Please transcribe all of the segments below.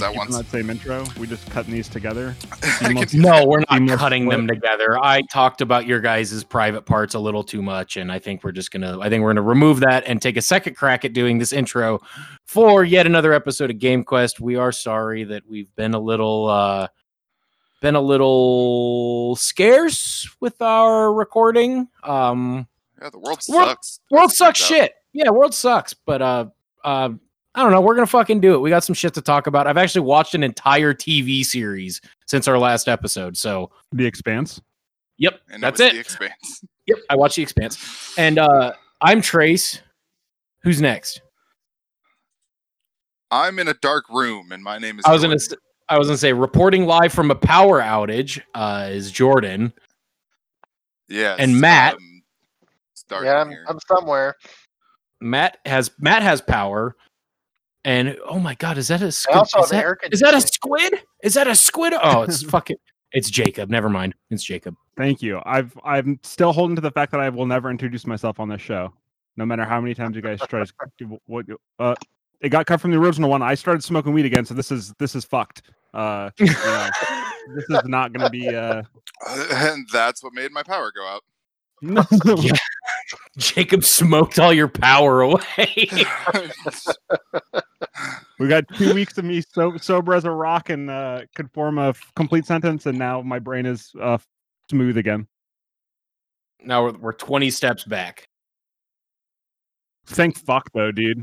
Neil does that once. That same intro. We just cutting these together. I must- No, we're not must cutting them together. I talked about your guys' private parts a little too much, and I think we're just gonna I think we're gonna remove that and take a second crack at doing this intro for yet another episode of Game Quest. We are sorry that we've been a little uh been a little scarce with our recording. Um Yeah, the world World- sucks. world That's sucks fucked up. shit. Yeah, world sucks. But uh uh I don't know. We're gonna fucking do it. We got some shit to talk about. I've actually watched an entire TV series since our last episode. So The Expanse. yep, And that's was it. The Expanse. Yep, I watched The Expanse. And uh I'm Trace. Who's next? I'm in a dark room, and my name is. I was gonna Jordan. s- I was gonna say reporting live from a power outage uh is Jordan. Yes. and Matt- Um, yeah, I'm. I'm somewhere. Matt has Matt has power. And oh my god, is that a I squid? Is have that, air is that a squid? Is that a squid? Oh, it's fucking it's Jacob. Never mind. It's Jacob. Thank you. I've I'm still holding to the fact that I will never introduce myself on this show, no matter how many times you guys try to. do what uh, it got cut from the original one. I started smoking weed again, so this is this is fucked. Uh, you know, this is not going to be. Uh, and that's what made my power go out. Yeah. Jacob smoked all your power away. we got two weeks of me so sober as a rock and uh, could form a f- complete sentence, and now my brain is uh, smooth again. now we're, we're 20 steps back. Thank fuck though, dude.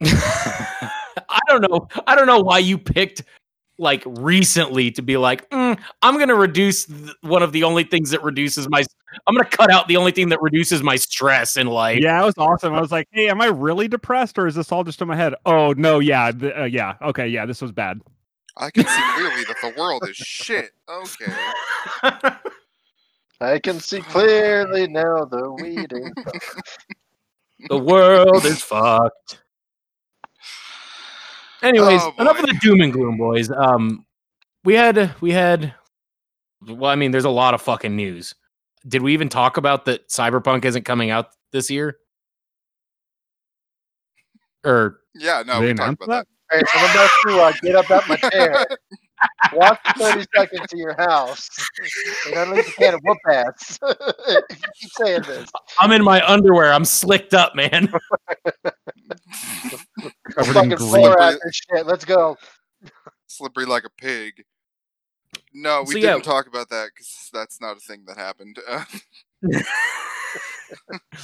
I don't know. I don't know why you picked like recently to be like, "Mm, I'm going to reduce th- one of the only things that reduces my. I'm going to cut out the only thing that reduces my stress in life. Yeah, it was awesome. I was like, "Hey, am I really depressed, or is this all just in my head?" Oh no, yeah, th- uh, yeah, okay, yeah, this was bad. I can see clearly that the world is shit. Okay. I can see clearly now the weed is. the world is fucked. Anyways, Oh, enough boy. of the doom and gloom, boys. Um, we had we had. Well, I mean, there's a lot of fucking news. Did we even talk about that Cyberpunk isn't coming out this year? Or Yeah, no, They we talked about that. All right, so I'm about to uh, get up out my chair, walk 30 seconds to your house, and unleash a can of whoop ass. keep saying this. I'm in my underwear. I'm slicked up, man. Covered in Fucking grease. floor out this shit. Let's go. Slippery like a pig. No, we So, didn't talk about that because that's not a thing that happened. Uh,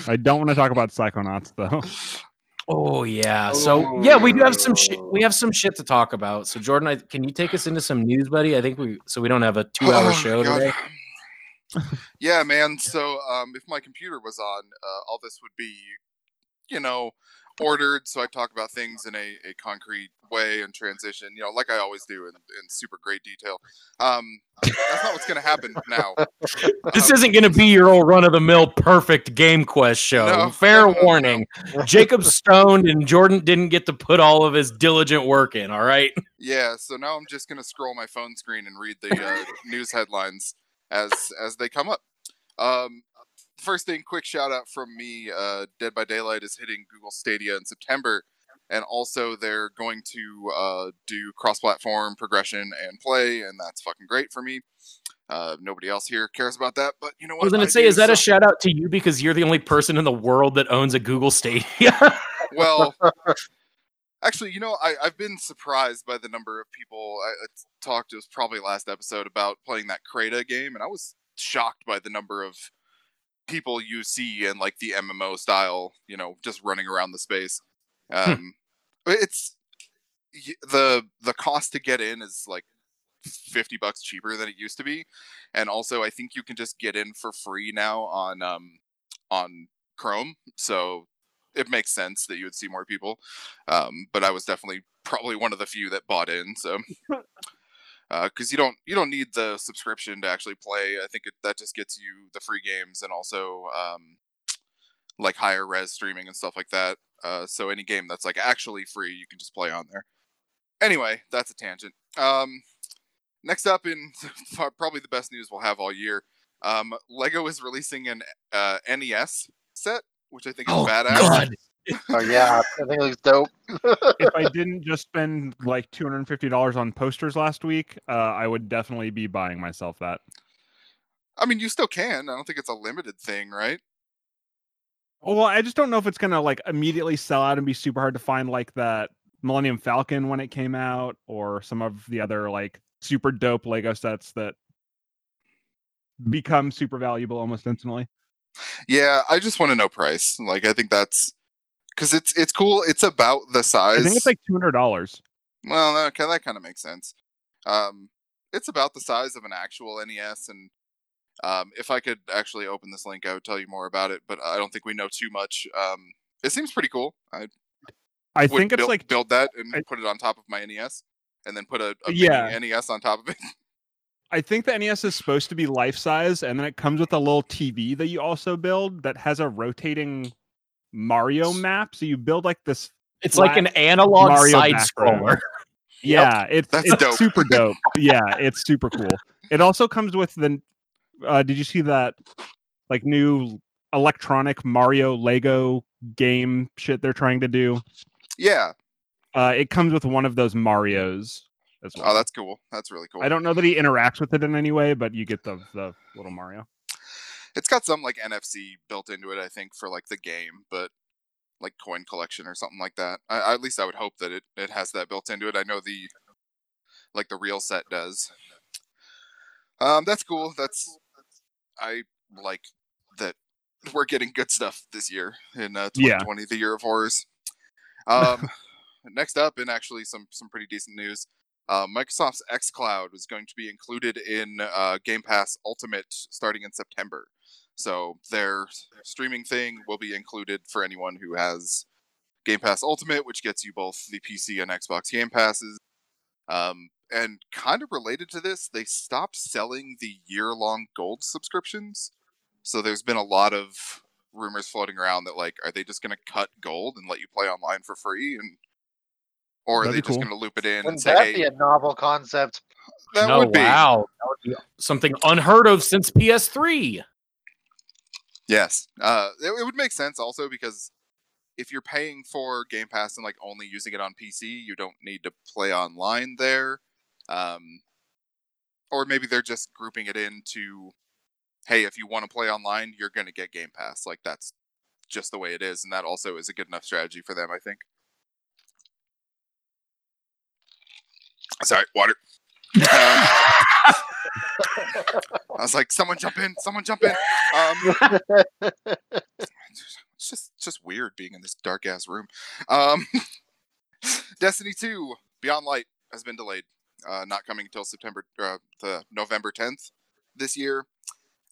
I don't want to talk about Psychonauts though. Oh yeah. So yeah, we do have some shit. We have some shit to talk about. So Jordan, I, can you take us into some news, buddy? I think we so we don't have a two-hour Oh, show God. today. yeah, man. So, um, if my computer was on, uh, all this would be, you know, ordered. So I talk about things in a, a concrete way and transition, you know, like I always do in, in super great detail. Um, that's not what's going to happen now. This Um, isn't going to be your old run-of-the-mill perfect Game Quest show. No, Fair no, no, no. warning: Jacob stoned and Jordan didn't get to put all of his diligent work in. All right. Yeah, so now I'm just gonna scroll my phone screen and read the uh, news headlines as as they come up. Um, first thing, quick shout out from me. Uh, Dead by Daylight is hitting Google Stadia in September, and also they're going to uh, do cross-platform progression and play, and that's fucking great for me. Uh, nobody else here cares about that, but you know what? I was going to say, is that a shout out to you because you're the only person in the world that owns a Google Stadia? well actually you know I, i've been surprised by the number of people i, I talked it was probably last episode about playing that Crayta game and i was shocked by the number of people you see in like the mmo style you know just running around the space um but it's the the cost to get in is like 50 bucks cheaper than it used to be and also i think you can just get in for free now on um on chrome so it makes sense that you would see more people. Um, but I was definitely probably one of the few that bought in. So because you don't you don't need the subscription to actually play. I think it, that just gets you the free games and also um, like higher res streaming and stuff like that. Uh, so any game that's like actually free, you can just play on there. Anyway, that's a tangent. Um, next up, in probably the best news we'll have all year, um, Lego is releasing an uh, NES set, which I think is oh badass. God, Oh yeah, I think it looks dope. if I didn't just spend like two hundred and fifty dollars on posters last week, uh, I would definitely be buying myself that. I mean, you still can. I don't think it's a limited thing, right? Well, I just don't know if it's gonna like immediately sell out and be super hard to find like that Millennium Falcon when it came out, or some of the other like super dope Lego sets that become super valuable almost instantly. Yeah, I just want to know price. Like, I think that's because it's it's cool. It's about the size. I think it's like two hundred dollars. well, okay, that kind of makes sense. Um, it's about the size of an actual NES, and um, if I could actually open this link, I would tell you more about it. But I don't think we know too much. Um, it seems pretty cool. I I think it's build, like build that and I- put it on top of my NES, and then put a, a Yeah. NES on top of it. I think the NES is supposed to be life size, and then it comes with a little TV that you also build that has a rotating Mario map. So you build like this. It's like an analog Mario side scroller. Yeah, it's That's it's dope. super dope. Yeah, it's super cool. It also comes with the. Uh, did you see that like new electronic Mario Lego game shit they're trying to do? yeah. Uh, it comes with one of those Mario's as well. Oh, that's cool. That's really cool. I don't know that he interacts with it in any way, but you get the the little Mario. It's got some like NFC built into it, I think, for like the game, but like coin collection or something like that. I, at least I would hope that it, it has that built into it. I know the like the real set does. Um, that's cool. That's I like that we're getting good stuff this year in uh, Yeah. 2020, the year of horrors. Um, next up, and actually some some pretty decent news. Uh, Microsoft's xCloud is going to be included in uh, Game Pass Ultimate starting in September. So their streaming thing will be included for anyone who has Game Pass Ultimate, which gets you both the PC and Xbox Game Passes. Um, and kind of related to this, they stopped selling the year-long gold subscriptions. So there's been a lot of rumors floating around that like, are they just going to cut gold and let you play online for free, and or are That'd they just cool. going to loop it in and Wouldn't say, that be a novel concept? that no, would be wow. That would be something unheard of since PS3. Yes, uh, it, it would make sense also because if you're paying for Game Pass and like only using it on PC, you don't need to play online there. Um, or maybe they're just grouping it into, hey, if you want to play online, you're going to get Game Pass. Like that's just the way it is, and that also is a good enough strategy for them, I think. Sorry, water. Um, I was like, someone jump in, someone jump in. Um, it's just just weird being in this dark ass room. Um, Destiny 2 Beyond Light has been delayed, uh, not coming until September, uh, the November 10th this year.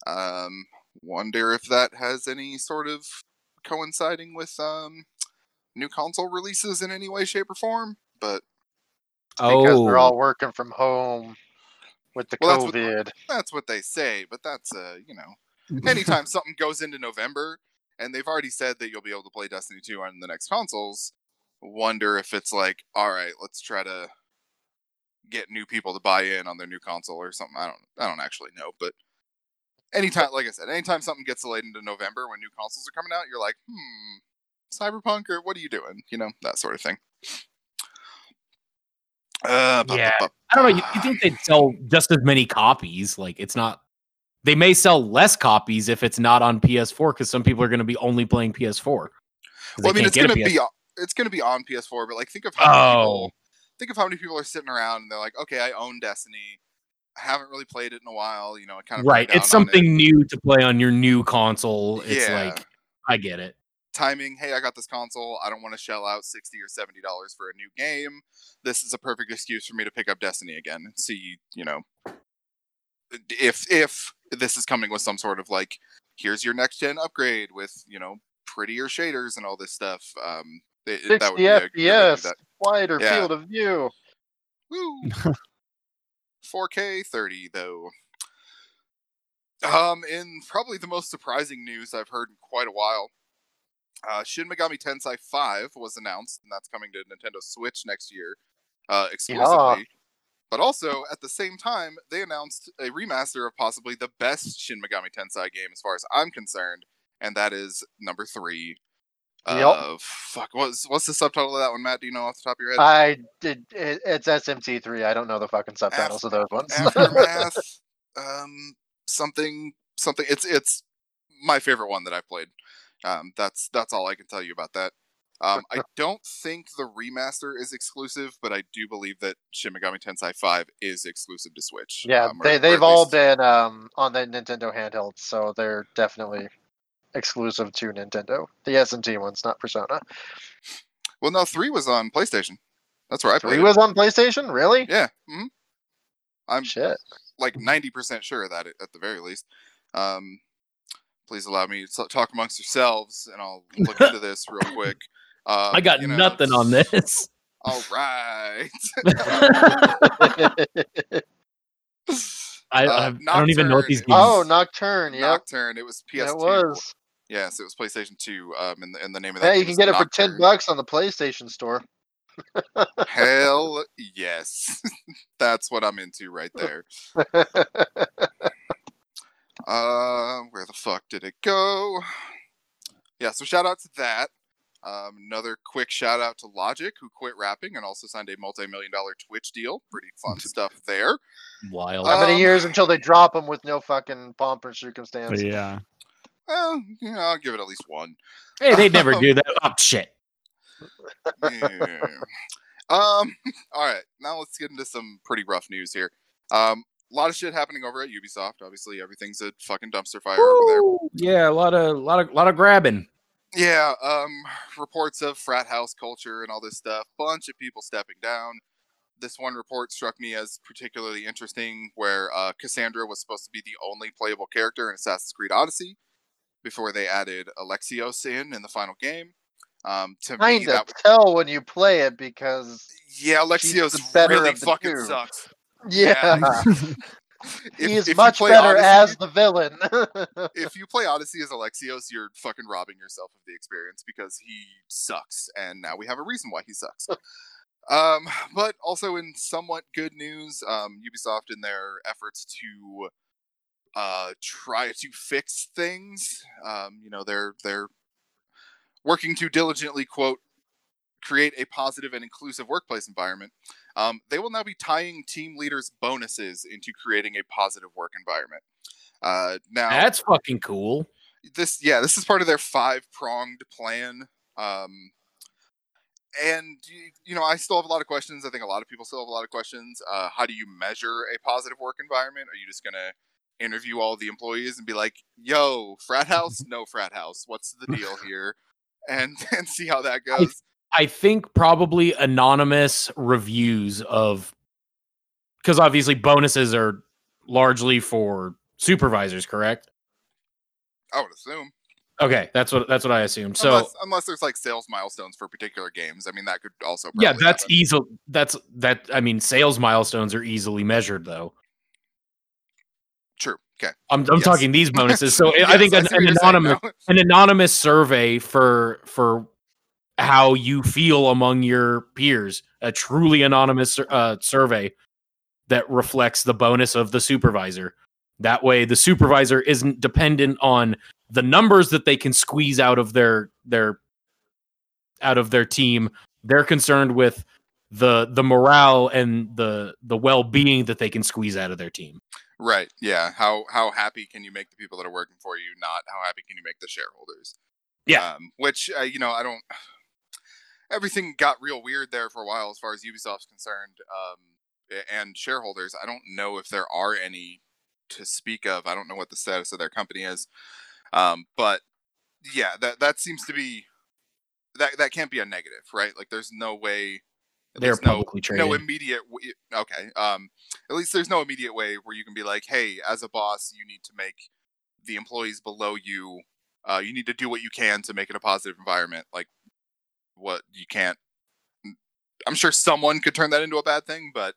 Um, wonder if that has any sort of coinciding with um, new console releases in any way, shape, or form. But because they're all working from home with the Well, that's what- that's what they say. But that's uh, you know, anytime something goes into November and they've already said that you'll be able to play Destiny 2 on the next consoles, wonder if it's like, all right, let's try to get new people to buy in on their new console or something. I don't I don't actually know, but anytime like I said, anytime something gets delayed into November when new consoles are coming out, you're like, hmm, Cyberpunk or what are you doing? You know, that sort of thing. Uh, Yeah. I don't know. You, you think they'd sell just as many copies? Like it's not. They may sell less copies if it's not on PS4 because some people are going to be only playing PS4. Well, I mean, it's gonna PS4. be on- it's gonna be on PS4, but like think of how many Oh, people think of how many people are sitting around and they're like, okay, I own Destiny. I haven't really played it in a while. You know, I kind of right. It's something new to play on your new console. It's Yeah. like I get it. Timing. Hey, I got this console. I don't want to shell out sixty or seventy dollars for a new game. This is a perfect excuse for me to pick up Destiny again and see. You know, if if this is coming with some sort of like, here's your next gen upgrade with you know prettier shaders and all this stuff. Um, it- it- 60 that would be a good way to do FPS, that. wider Yeah. field of view. Woo. 4K 30 though. Um, in probably the most surprising news I've heard in quite a while, uh, Shin Megami Tensei 5 was announced, and that's coming to Nintendo Switch next year, uh, exclusively. But also, at the same time, they announced a remaster of possibly the best Shin Megami Tensei game, as far as I'm concerned, and that is number three, Uh, Yep. fuck. What's what's the subtitle of that one, Matt? Do you know off the top of your head? I did. It, it's SMT3. I don't know the fucking subtitles of those ones. Aftermath. um, something something. It's it's my favorite one that I've played. Um, that's that's all I can tell you about that. Um, I don't think the remaster is exclusive, but I do believe that Shin Megami Tensei 5 is exclusive to Switch. yeah, um, or- they, they've all least- been um, on the Nintendo handheld, so they're definitely exclusive to Nintendo. The SMT ones, not Persona. Well, no, three was on PlayStation. That's where I played. Three it. was on PlayStation. Really? Yeah. hmm I'm Shit. like ninety percent sure of that at at the very least. Um, please allow me to talk amongst yourselves, and I'll look into this real quick. Um, I got you know, nothing on this. All right. I, Uh, I, I don't even know what these games. Oh, Nocturne. Yep. Nocturne. It was PS2. It was. Yes, it was PlayStation 2. Um, and the, and the name of that. Hey, you can get it for ten bucks on the PlayStation Store. Hell yes, that's what I'm into right there. Uh, where the fuck did it go? Yeah, so shout out to that. Um, another quick shout out to Logic, who quit rapping and also signed a multi-million dollar Twitch deal. Pretty fun stuff there. Wild. How many Um, years until they drop them with no fucking pomp or circumstance? But yeah. Well, you know, I'll give it at least one. hey, they'd never do that. Oh shit. Yeah. um. All right, now let's get into some pretty rough news here. Um, a lot of shit happening over at Ubisoft. Obviously, everything's a fucking dumpster fire over there. Yeah, a lot of lot of lot of grabbing. Yeah, um, reports of frat house culture and all this stuff. Bunch of people stepping down. This one report struck me as particularly interesting, where uh, Cassandra was supposed to be the only playable character in Assassin's Creed Odyssey before they added Alexios in in the final game. Um, to me, Kind that of tell when you play it because yeah, Alexios better really fucking two. sucks. Yeah, If- he is much better Odyssey- as the villain. if you play Odyssey as Alexios, you're fucking robbing yourself of the experience because he sucks, and now we have a reason why he sucks. um, but also in somewhat good news, um, Ubisoft in their efforts to uh try to fix things, um, you know, they're they're working to diligently quote create a positive and inclusive workplace environment. Um, they will now be tying team leaders' bonuses into creating a positive work environment. Uh, now That's fucking cool. this yeah this is part of their five pronged plan. Um and you know i still have a lot of questions. I think a lot of people still have a lot of questions. Uh how do you measure a positive work environment? Are you just gonna interview all the employees and be like yo frat house? No frat house. What's the deal here? And and see how that goes I think probably anonymous reviews of because obviously bonuses are largely for supervisors, correct? i would assume Okay, that's what that's what I assumed. So unless, unless there's like sales milestones for particular games i mean that could also yeah, that's happen. easy. That's that. I mean, sales milestones are easily measured, though. true okay I'm, I'm Yes. talking these bonuses. So I think an, an anonymous an anonymous survey for for how you feel among your peers, a truly anonymous uh, survey that reflects the bonus of the supervisor. That way, the supervisor isn't dependent on the numbers that they can squeeze out of their their out of their team. They're concerned with the the morale and the the well being that they can squeeze out of their team. Right. Yeah. How how happy can you make the people that are working for you? Not how happy can you make the shareholders? Yeah. Um, which uh, you know, I don't. Everything got real weird there for a while, as far as Ubisoft's concerned, um, and shareholders. I don't know if there are any to speak of. I don't know what the status of their company is, um, but yeah, that that seems to be that that can't be a negative, right? Like, there's no way. They're least no- publicly no immediate w- okay um at least there's no immediate way where you can be like hey as a boss you need to make the employees below you uh you need to do what you can to make it a positive environment like what you can't i'm sure someone could turn that into a bad thing but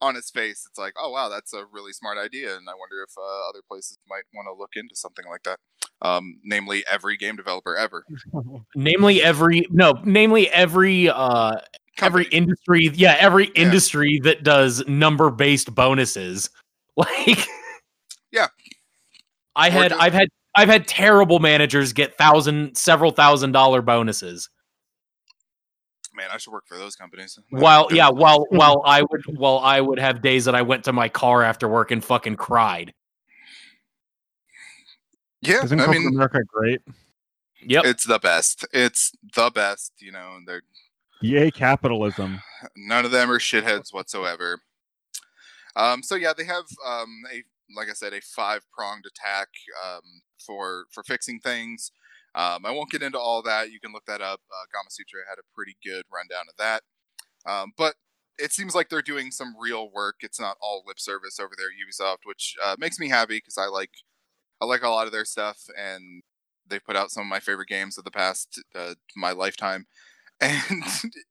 on its face it's like oh wow that's a really smart idea and i wonder if uh, other places might want to look into something like that um namely every game developer ever namely every no namely every uh every industry yeah every Yeah. industry that does number based bonuses like Yeah. i had i've had I've had terrible managers get thousand, several thousand dollar bonuses. Man, I should work for those companies. Well, yeah, while while I would while I would have days that I went to my car after work and fucking cried. yeah, Isn't I corporate mean, America great? Yep. it's the best. It's the best. You know, and they're Yay, capitalism. none of them are shitheads whatsoever. Um, so yeah, they have um, a like I said, a five pronged attack um, for for fixing things. Um, I won't get into all that. You can look that up. Uh, Gamasutra had a pretty good rundown of that. Um, but it seems like they're doing some real work. It's not all lip service over there Ubisoft, which uh, makes me happy because I like I like a lot of their stuff, and they've put out some of my favorite games of the past uh, my lifetime. And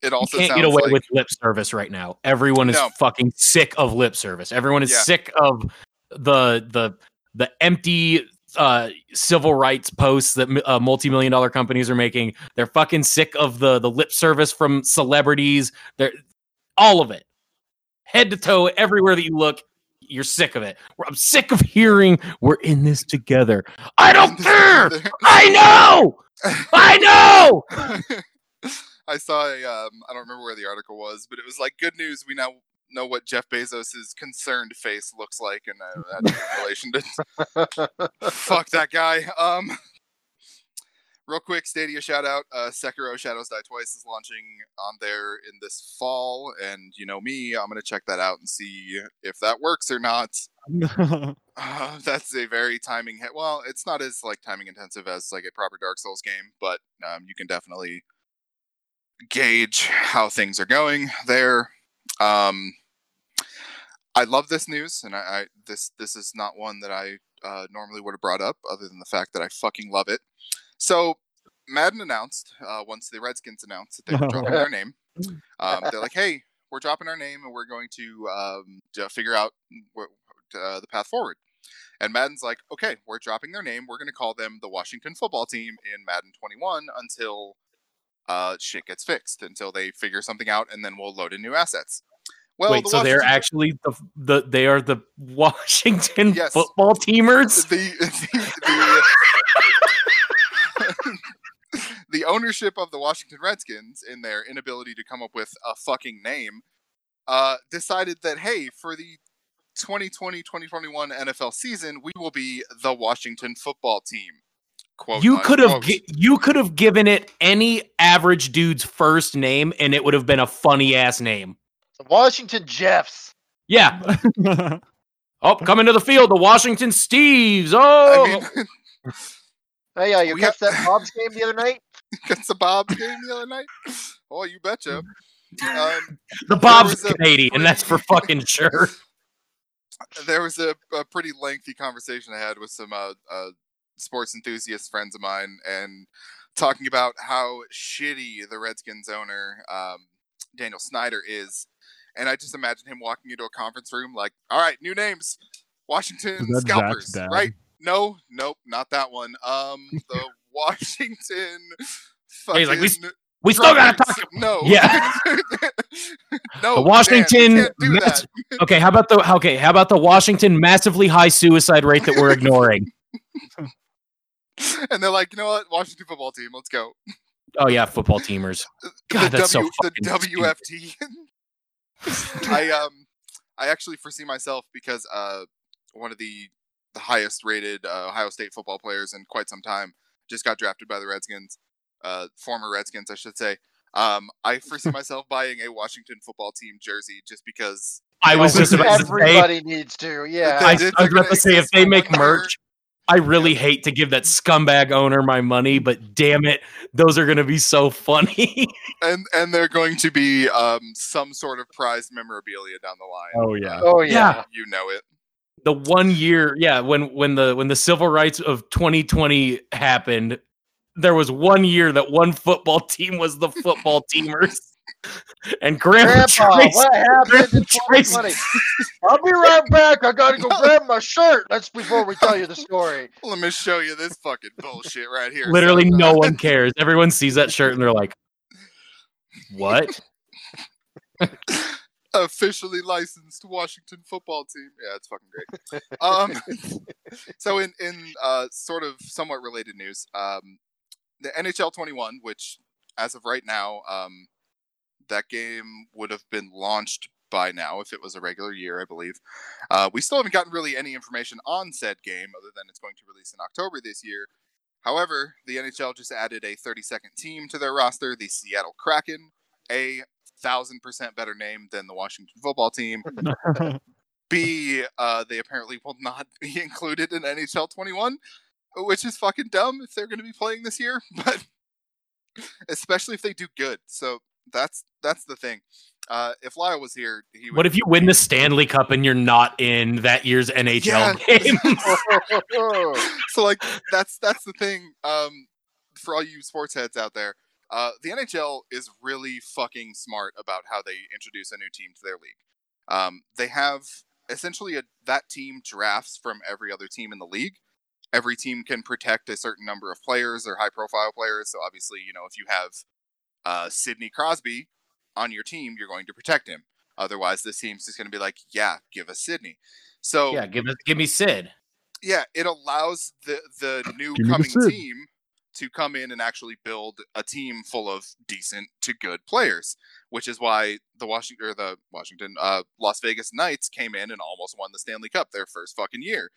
it You also can't sounds get away like with lip service right now. Everyone is No. fucking sick of lip service. Everyone is Yeah. sick of the the the empty uh civil rights posts that uh, multi-million dollar companies are making. They're fucking sick of the the lip service from celebrities. They're all of it. Head to toe everywhere that you look, you're sick of it. I'm sick of hearing we're in this together. I don't care. I know. I know. I saw a um, I don't remember where the article was, but it was like good news. We now know what Jeff Bezos's concerned face looks like, and uh, that's in relation to fuck that guy. Um, real quick, Stadia shout out. Uh, Sekiro: Shadows Die Twice is launching on there in this fall, and you know me, I'm gonna check that out and see if that works or not. Uh, that's a very timing hit. Well, it's not as like timing intensive as like a proper Dark Souls game, but um, you can definitely gauge how things are going there. Um, I love this news, and I, I this this is not one that I uh, normally would have brought up, other than the fact that I fucking love it. So Madden announced uh, once the Redskins announced that they were dropping their name. Um, they're like, "Hey, we're dropping our name, and we're going to um, to figure out wh- uh, the path forward." And Madden's like, "Okay, we're dropping their name. We're going to call them the Washington Football Team in Madden 21 until uh, shit gets fixed, until they figure something out, and then we'll load in new assets." Well, Wait, the so they're actually the the they are the Washington Yes. football teamers. the the, the, the ownership of the Washington Redskins in their inability to come up with a fucking name uh, decided that hey for the 2020-2021 NFL season we will be the Washington football team quote You could have gi- you could have given it any average dude's first name, and it would have been a funny ass name. The Washington Jeffs. Yeah. Oh, coming to the field, the Washington Steves. Oh, I mean Hey, uh, you We catch that Bob's game the other night? against the Bob's game the other night oh you betcha um, the Bob's was a Canadian. That's for fucking sure. there was a, a pretty lengthy conversation I had with some uh, uh, sports enthusiast friends of mine, and talking about how shitty the Redskins owner um, Daniel Snyder is, and I just imagine him walking into a conference room like, "All right, new names, Washington Is that Zach's Scalpers, right? No, nope, not that one. Um, the Washington." he's like, "We We still gotta talk. No. Yeah. no. The Dan, we Washington can't do that. Okay, how about the okay? How about the Washington massively high suicide rate that we're ignoring? and they're like, you know what, Washington football team, let's go. Oh yeah, football teamers. God, the that's so W, the WFT. I um, I actually foresee myself because uh, one of the the highest rated uh, Ohio State football players in quite some time just got drafted by the Redskins, uh, former Redskins, I should say. Um, I foresee myself buying a Washington football team jersey just because. I was just about to say. Everybody needs to, yeah. I, I was about gonna say if they make merch, I really hate to give that scumbag owner my money, but damn it, those are gonna be so funny. and and they're going to be um some sort of prized memorabilia down the line. Oh, yeah. oh Yeah. yeah. You know it. the one year, yeah, when when the when the civil rights of 2020 happened, there was one year that one football team was the football teamers. And Grandpa, Grandpa, Trace- what happened in Trace- 2020? I'll be right back. I gotta go grab my shirt. That's before we tell you the story. Let me show you this fucking bullshit right here. literally son. no Uh, one cares. Everyone sees that shirt and they're like, "What?" officially licensed Washington football team. Yeah, it's fucking great. um, so in in uh, sort of somewhat related news, um, the NHL 21, which as of right now, um, that game would have been launched by now if it was a regular year, I believe. Uh, we still haven't gotten really any information on said game other than it's going to release in October this year. However, the NHL just added a 30 second team to their roster, the Seattle Kraken, a thousand percent better name than the Washington football team. B, uh, they apparently will not be included in NHL 21, which is fucking dumb if they're going to be playing this year, but especially if they do good. So that's that's the thing. Uh, if Lyle was here, he would. What if you win the Stanley Cup and you're not in that year's NHL Yeah. game? so like that's that's the thing um for all you sports heads out there uh the nhl is really fucking smart about how they introduce a new team to their league um they have essentially a, that team drafts from every other team in the league every team can protect a certain number of players or high profile players so obviously you know if you have uh sidney crosby on your team you're going to protect him otherwise this team's just going to be like yeah give us sidney so yeah, give us, give me Sid. yeah, it allows the the new Give me the coming team to come in and actually build a team full of decent to good players, which is why the Washington or the Washington uh, Las Vegas Knights came in and almost won the Stanley Cup their first fucking year.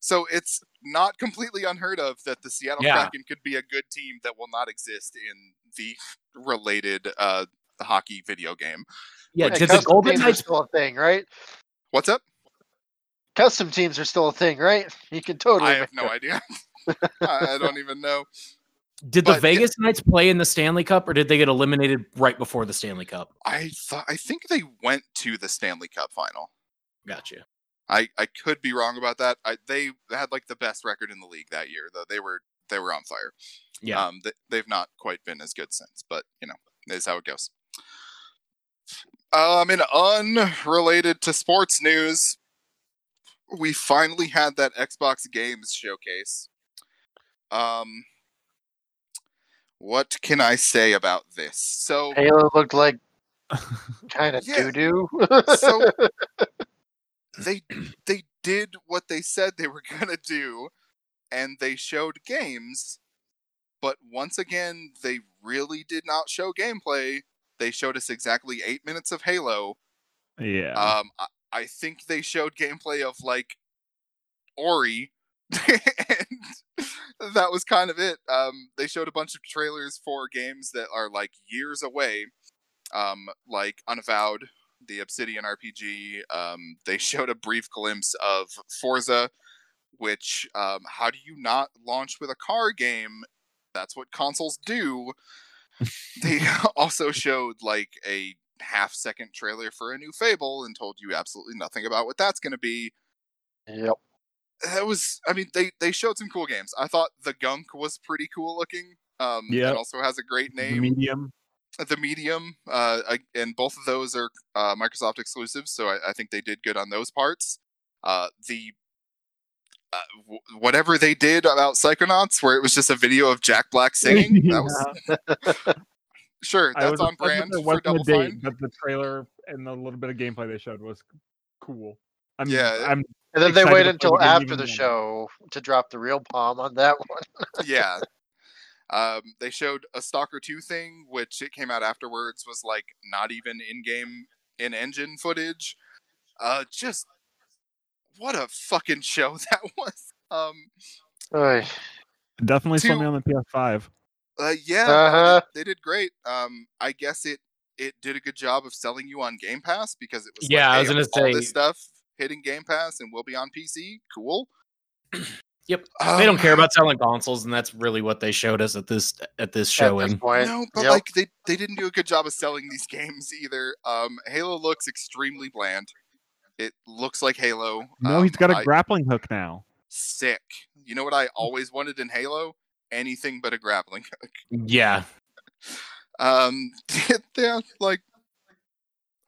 So it's not completely unheard of that the Seattle Yeah. Kraken could be a good team that will not exist in the related uh, hockey video game. Yeah, Hey, did the Golden teams are Knights still a thing, right? What's up? Custom teams are still a thing, right? You can totally. I have make no idea. I I don't even know. Did the But- Vegas Knights play in the Stanley Cup, or did they get eliminated right before the Stanley Cup? I thought I think they went to the Stanley Cup final. Gotcha. I, I could be wrong about that. I, they had like the best record in the league that year, though. They were they were on fire. Yeah. Um, they, they've not quite been as good since, but you know, is how it goes. Um, in unrelated to sports news, we finally had that Xbox Games showcase. Um, what can I say about this? So, Halo looked like kind of Yeah. doo doo. so they they did what they said they were gonna do, and they showed games. But once again, they really did not show gameplay. They showed us exactly eight minutes of Halo. yeah. Um, I, I think they showed gameplay of like Ori, and that was kind of it. Um, they showed a bunch of trailers for games that are like years away, um, like Unavowed, the Obsidian RPG. Um, they showed a brief glimpse of Forza, which um, how do you not launch with a car game? That's what consoles do. they also showed like a half second trailer for a new Fable and told you absolutely nothing about what that's going to be. yep. That was, I mean, they they showed some cool games. I thought the Gunk was pretty cool looking. Um, yeah. and also has a great name. Medium. the Medium, uh, I- and both of those are uh, Microsoft exclusives, so I, I think they did good on those parts. Uh, the uh, w- whatever they did about Psychonauts, where it was just a video of Jack Black singing, that was sure that's was on brand there for wasn't a Double date, Fine. But the trailer and the little bit of gameplay they showed was cool. I'm, Yeah, I'm And then they excited wait until the after even the more. show to drop the real palm on that one. yeah. Um, they showed a Stalker 2 thing, which it came out afterwards, was like not even in game in engine footage. Uh, just what a fucking show that was. Um, Oy. definitely Two- saw me on the PS5. uh, yeah, Uh-huh. they, they did great. Um, I guess it it did a good job of selling you on Game Pass because it was Yeah, like, I was hey, gonna all this stuff hitting Game Pass and will be on PC. Cool. Yep. Um, they don't care about selling consoles, and that's really what they showed us at this at this At showing. this point. No, but Yep. like they they didn't do a good job of selling these games either. Um, Halo looks extremely bland. It looks like Halo. No, um, he's got a I- grappling hook now. sick. You know what I always wanted in Halo? Anything but a grappling hook. Yeah, Um, yeah, like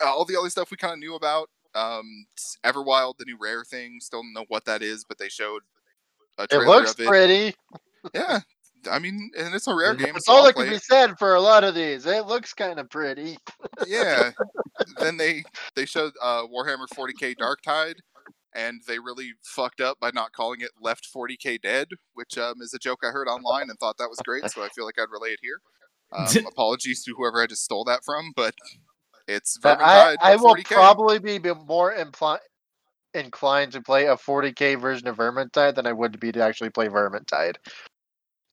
all the other stuff we kind of knew about. Um, Everwild, the new rare thing, still don't know what that is, but they showed a It looks of it. pretty. Yeah, I mean, and it's a rare game. That's so all I'll that can be it. said for a lot of these. It looks kind of pretty. yeah. then they they showed uh, Warhammer 40k Darktide, and they really fucked up by not calling it Left 40k Dead, which um, is a joke I heard online and thought that was great. So I feel like I'd relay it here. Um, apologies to whoever I just stole that from, but it's But I, I will 40K. probably be be more impli- inclined to play a 40k version of Vermintide than I would be to actually play Vermintide.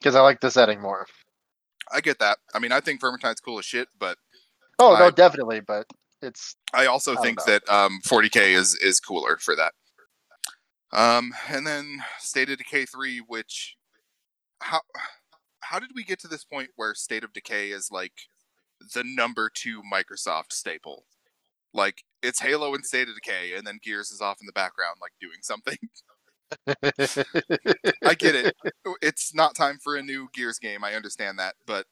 Because I like the setting more. I get that. I mean, I think Vermintide's cool as shit, but Oh, no, definitely. But it's. I also I think know. that um, 40k is is cooler for that. Um, and then State of Decay 3, which how how did we get to this point where State of Decay is like the number two Microsoft staple? Like it's Halo and State of Decay, and then Gears is off in the background, like doing something. I get it. It's not time for a new Gears game. I understand that, but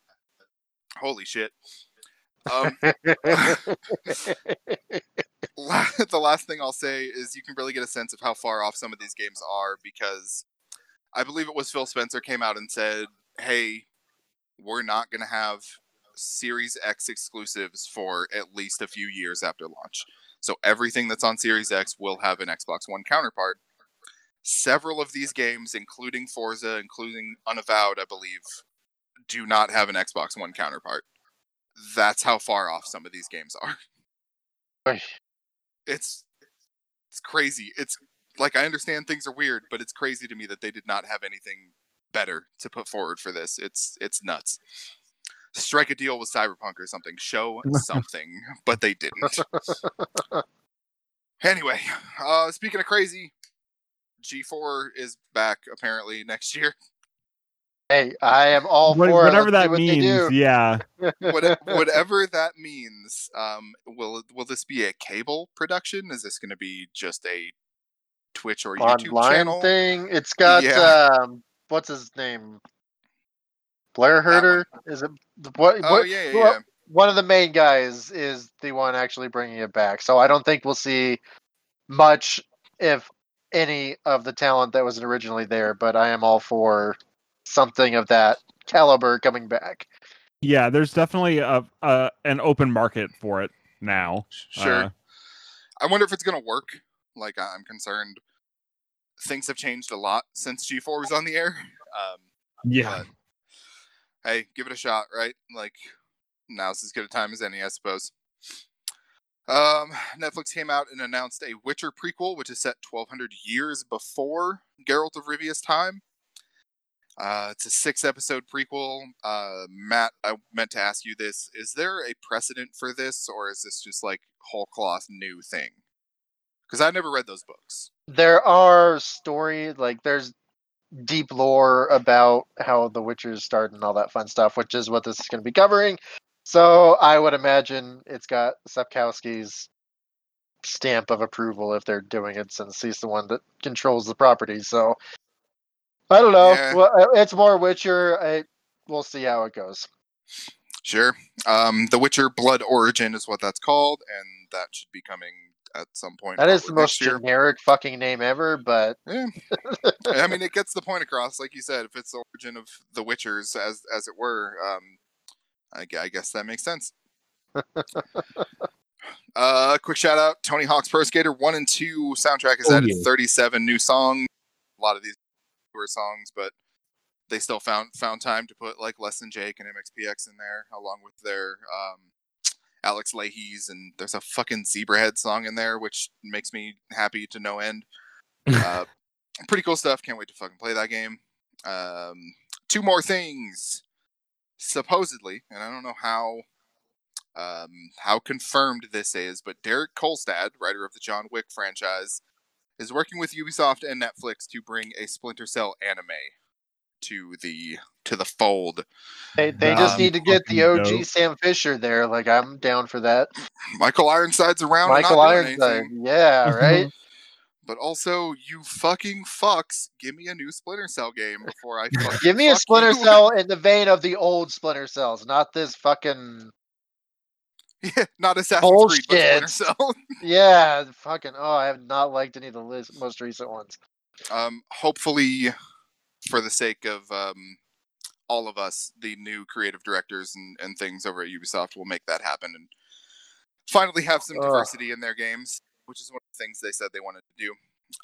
holy shit. Um, the last thing I'll say is you can really get a sense of how far off some of these games are because I believe it was Phil Spencer came out and said, "Hey, we're not going to have Series X exclusives for at least a few years after launch. So everything that's on Series X will have an Xbox One counterpart." Several of these games, including Forza, including Unavowed, I believe, do not have an Xbox One counterpart. That's how far off some of these games are it's it's crazy. It's like I understand things are weird, but it's crazy to me that they did not have anything better to put forward for this. It's it's nuts. Strike a deal with Cyberpunk or something. Show something, but they didn't. anyway, uh speaking of crazy, G4 is back apparently next year. hey, I am all What- for whatever Let's that what means, yeah. What, whatever that means, um, will will this be a cable production? Is this going to be just a Twitch or YouTube online channel? thing. It's got Yeah. um, what's his name? Blair Herter. Is it what? Oh what yeah, yeah, well, yeah. one of the main guys is the one actually bringing it back. So I don't think we'll see much, if any, of the talent that was originally there. But I am all for something of that caliber coming back. Yeah, there's definitely a, a an open market for it now. Sure. Uh, I wonder if it's gonna work. Like I'm concerned. Things have changed a lot since G4 was on the air. Um, yeah. but hey, give it a shot, right? Like now's as good a time as any, I suppose. Um, Netflix came out and announced a Witcher prequel, which is set 1,200 years before Geralt of Rivia's time. Uh, it's a six-episode prequel. Uh, Matt, I meant to ask you this: Is there a precedent for this, or is this just like whole cloth new thing? Because I never read those books. There are stories like there's deep lore about how the Witchers started and all that fun stuff, which is what this is going to be covering. So I would imagine it's got Sapkowski's stamp of approval if they're doing it, since he's the one that controls the property. So I don't know. Yeah. Well, uh, it's more Witcher. I, we'll see how it goes. Sure. Um, the Witcher Blood Origin is what that's called, and that should be coming at some point. That is the most generic fucking name ever, but Yeah. I mean, it gets the point across, like you said. If it's the origin of the Witchers, as as it were, um, I, I guess that makes sense. uh, quick shout out: Tony Hawk's Pro Skater One and Two soundtrack has Oh, added yeah. 37 new songs. A lot of these were songs, but they still found found time to put like Less Than Jake and MXPX in there, along with their um, Alex Leahy's, and there's a fucking Zebrahead song in there, which makes me happy to no end. Uh, pretty cool stuff. Can't wait to fucking play that game. Um, two more things, supposedly, and I don't know how um, how confirmed this is, but Derek Kolstad, writer of the John Wick franchise, is working with Ubisoft and Netflix to bring a Splinter Cell anime to the to the fold. they, they just Um, need to get the OG dope. Sam Fisher there. Like I'm down for that. Michael Ironside's around. Michael not Ironside. anything, Yeah, right. but also you fucking fucks. Give me a new Splinter Cell game before I Give me a Splinter you. Cell in the vein of the old Splinter Cells, not this fucking Yeah, not Assassin's Creed, but Splinter Cell. yeah, fucking. Oh, I have not liked any of the list, most recent ones. um, hopefully, for the sake of um, all of us, the new creative directors and, and things over at Ubisoft, will make that happen and finally have some Ugh. diversity in their games, which is one of the things they said they wanted to do.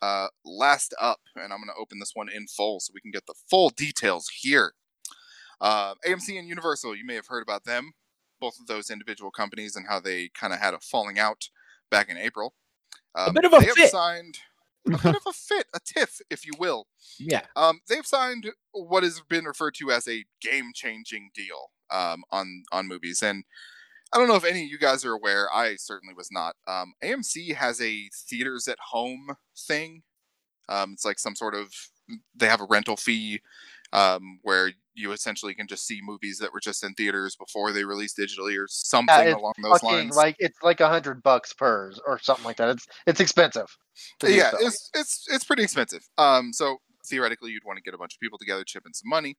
Uh, last up, and I'm going to open this one in full so we can get the full details here. Uh, AMC and Universal, you may have heard about them, both of those individual companies, and how they kind of had a falling out back in April. Um, bit of a they have fit. signed a bit of a fit, a tiff, if you will. Yeah. Um, they've signed what has been referred to as a game-changing deal um, on on movies, and I don't know if any of you guys are aware. I certainly was not. Um, AMC has a theaters at home thing. Um, it's like some sort of they have a rental fee um, where you essentially can just see movies that were just in theaters before they released digitally or something Yeah, along those lines. like it's like a hundred bucks per or something like that. It's it's expensive. yeah, it's it's it's pretty expensive. Um, so theoretically, you'd want to get a bunch of people together, chip in some money.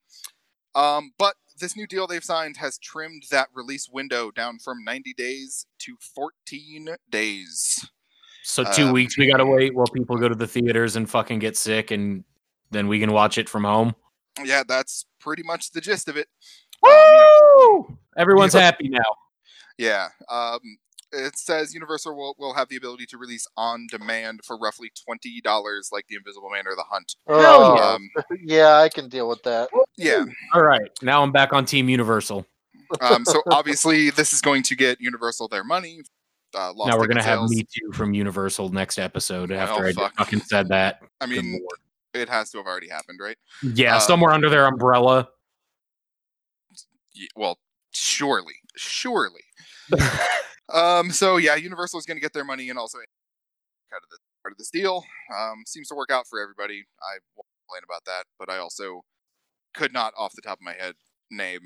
Um, but this new deal they've signed has trimmed that release window down from 90 days to 14 days. So two Um, weeks we gotta wait while people go to the theaters and fucking get sick, and then we can watch it from home. Yeah, that's pretty much the gist of it. Um, you know, Woo! Everyone's Yep. happy now. yeah. Um, it says Universal will, will have the ability to release on demand for roughly twenty dollars, like The Invisible Man or The Hunt. Hell yeah. Um, yeah, I can deal with that. yeah. All right, now I'm back on Team Universal. Um, so obviously, this is going to get Universal their money. Uh, lost now we're gonna have. Me Too from Universal next episode after I fuck. fucking said that. I mean, it has to have already happened, right? Yeah, Um, somewhere under their umbrella. Ye- well, surely, surely. um. So yeah, Universal is going to get their money and also out of this part of this deal. Um, seems to work out for everybody. I won't complain about that, but I also could not, off the top of my head, name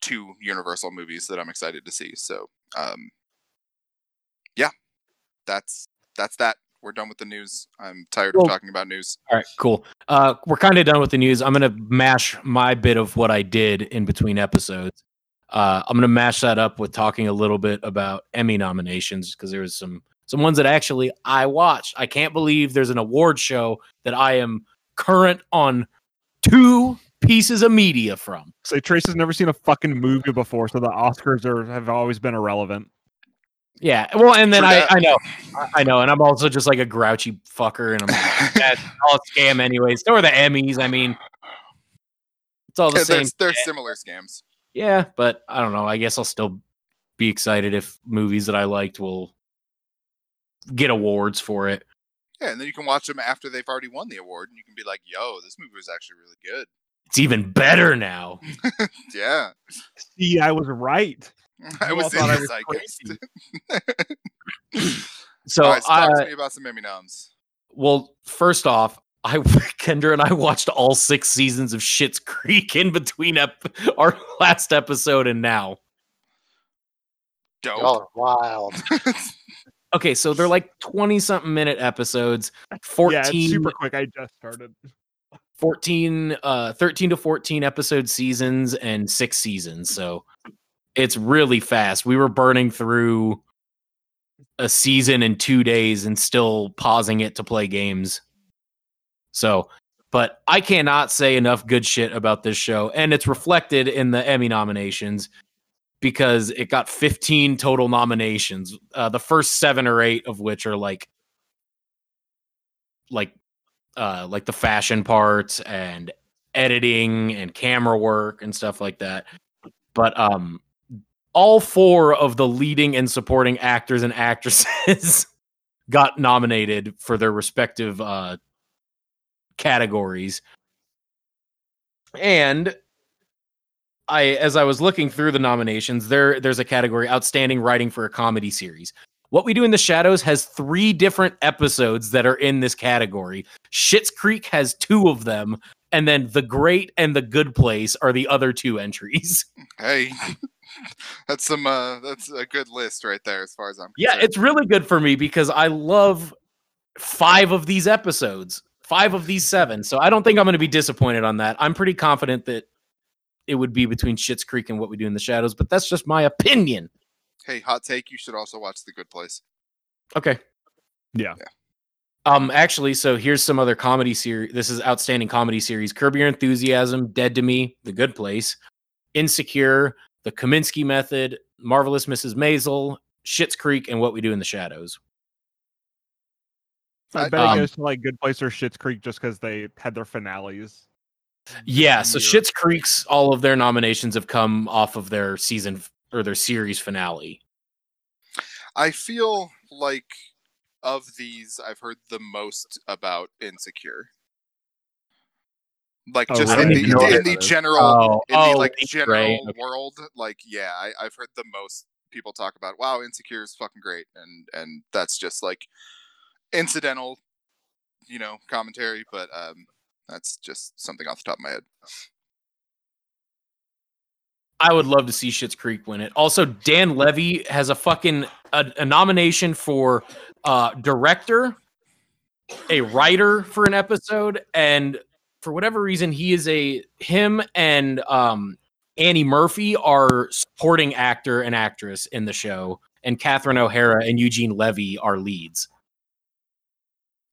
two Universal movies that I'm excited to see. So, um, yeah, that's that's that. We're done with the news. I'm tired Well- of talking about news. All right, cool. Uh, we're kind of done with the news. I'm gonna mash my bit of what I did in between episodes. Uh, I'm gonna mash that up with talking a little bit about Emmy nominations because there was some some ones that actually I watched. I can't believe there's an award show that I am current on two pieces of media from. Say Trace has never seen a fucking movie before, so the Oscars are have always been irrelevant. Yeah, well, and then I. I know, I- I know, and I'm also just like a grouchy fucker, and I'm like, that's all scam anyways. So are the Emmys. I mean, it's all the Yeah, same. they're, they're similar scams. Yeah, but I don't know. I guess I'll still be excited if movies that I liked will get awards for it. Yeah, and then you can watch them after they've already won the award, and you can be like, "Yo, this movie was actually really good." It's even better now. Yeah, See, I was right. I was all in thought I was zeitgeist. crazy. So, All right, so talk uh, to me about some Emmy noms. well, first off, I Kendra and I watched all six seasons of Schitt's Creek in between ep- our last episode and now. Dope. Y'all are wild. Okay, so they're like 20 something minute episodes, 14 Yeah, it's super quick. I just started. 14 uh 13 to 14 episode seasons and six seasons so it's really fast we were burning through a season in two days and still pausing it to play games so but i cannot say enough good shit about this show and it's reflected in the emmy nominations because it got 15 total nominations uh, the first seven or eight of which are like like uh like the fashion parts and editing and camera work and stuff like that. But um all four of the leading and supporting actors and actresses got nominated for their respective uh categories and I as I was looking through the nominations there there's a category outstanding writing for a comedy series what we do in the shadows has three different episodes that are in this category Schitt's Creek has two of them, and then The Great and The Good Place are the other two entries. Hey, that's some. Uh, that's a good list right there, as far as I'm. Yeah, it's really good for me because I love five of these episodes, five of these seven. So I don't think I'm going to be disappointed on that. I'm pretty confident that it would be between Schitt's Creek and What We Do in the Shadows, but that's just my opinion. Hey, hot take. You should also watch The Good Place. Okay. Yeah. Um, actually, so here's some other comedy series. This is outstanding comedy series: Curb Your Enthusiasm, Dead to Me, The Good Place, Insecure, The Kominsky Method, Marvelous Mrs. Maisel, Schitt's Creek, and What We Do in the Shadows. I I- bet um, it goes to like Good Place or Schitt's Creek just because they had their finales. Yeah, so year. Schitt's Creek's all of their nominations have come off of their season or their series finale. I feel like of these, I've heard the most about Insecure. Like Oh, just really? in the, didn't in the general, Oh, in the oh, like right, general okay. world, like yeah, I, I've heard the most people talk about. Wow, Insecure is fucking great, and and that's just like incidental, you know, commentary. But um, that's just something off the top of my head. I would love to see Schitt's Creek win it. Also, Dan Levy has a fucking a, a nomination for uh, director, a writer for an episode, and for whatever reason, he is a him and um, Annie Murphy are supporting actor and actress in the show, and Catherine O'Hara and Eugene Levy are leads.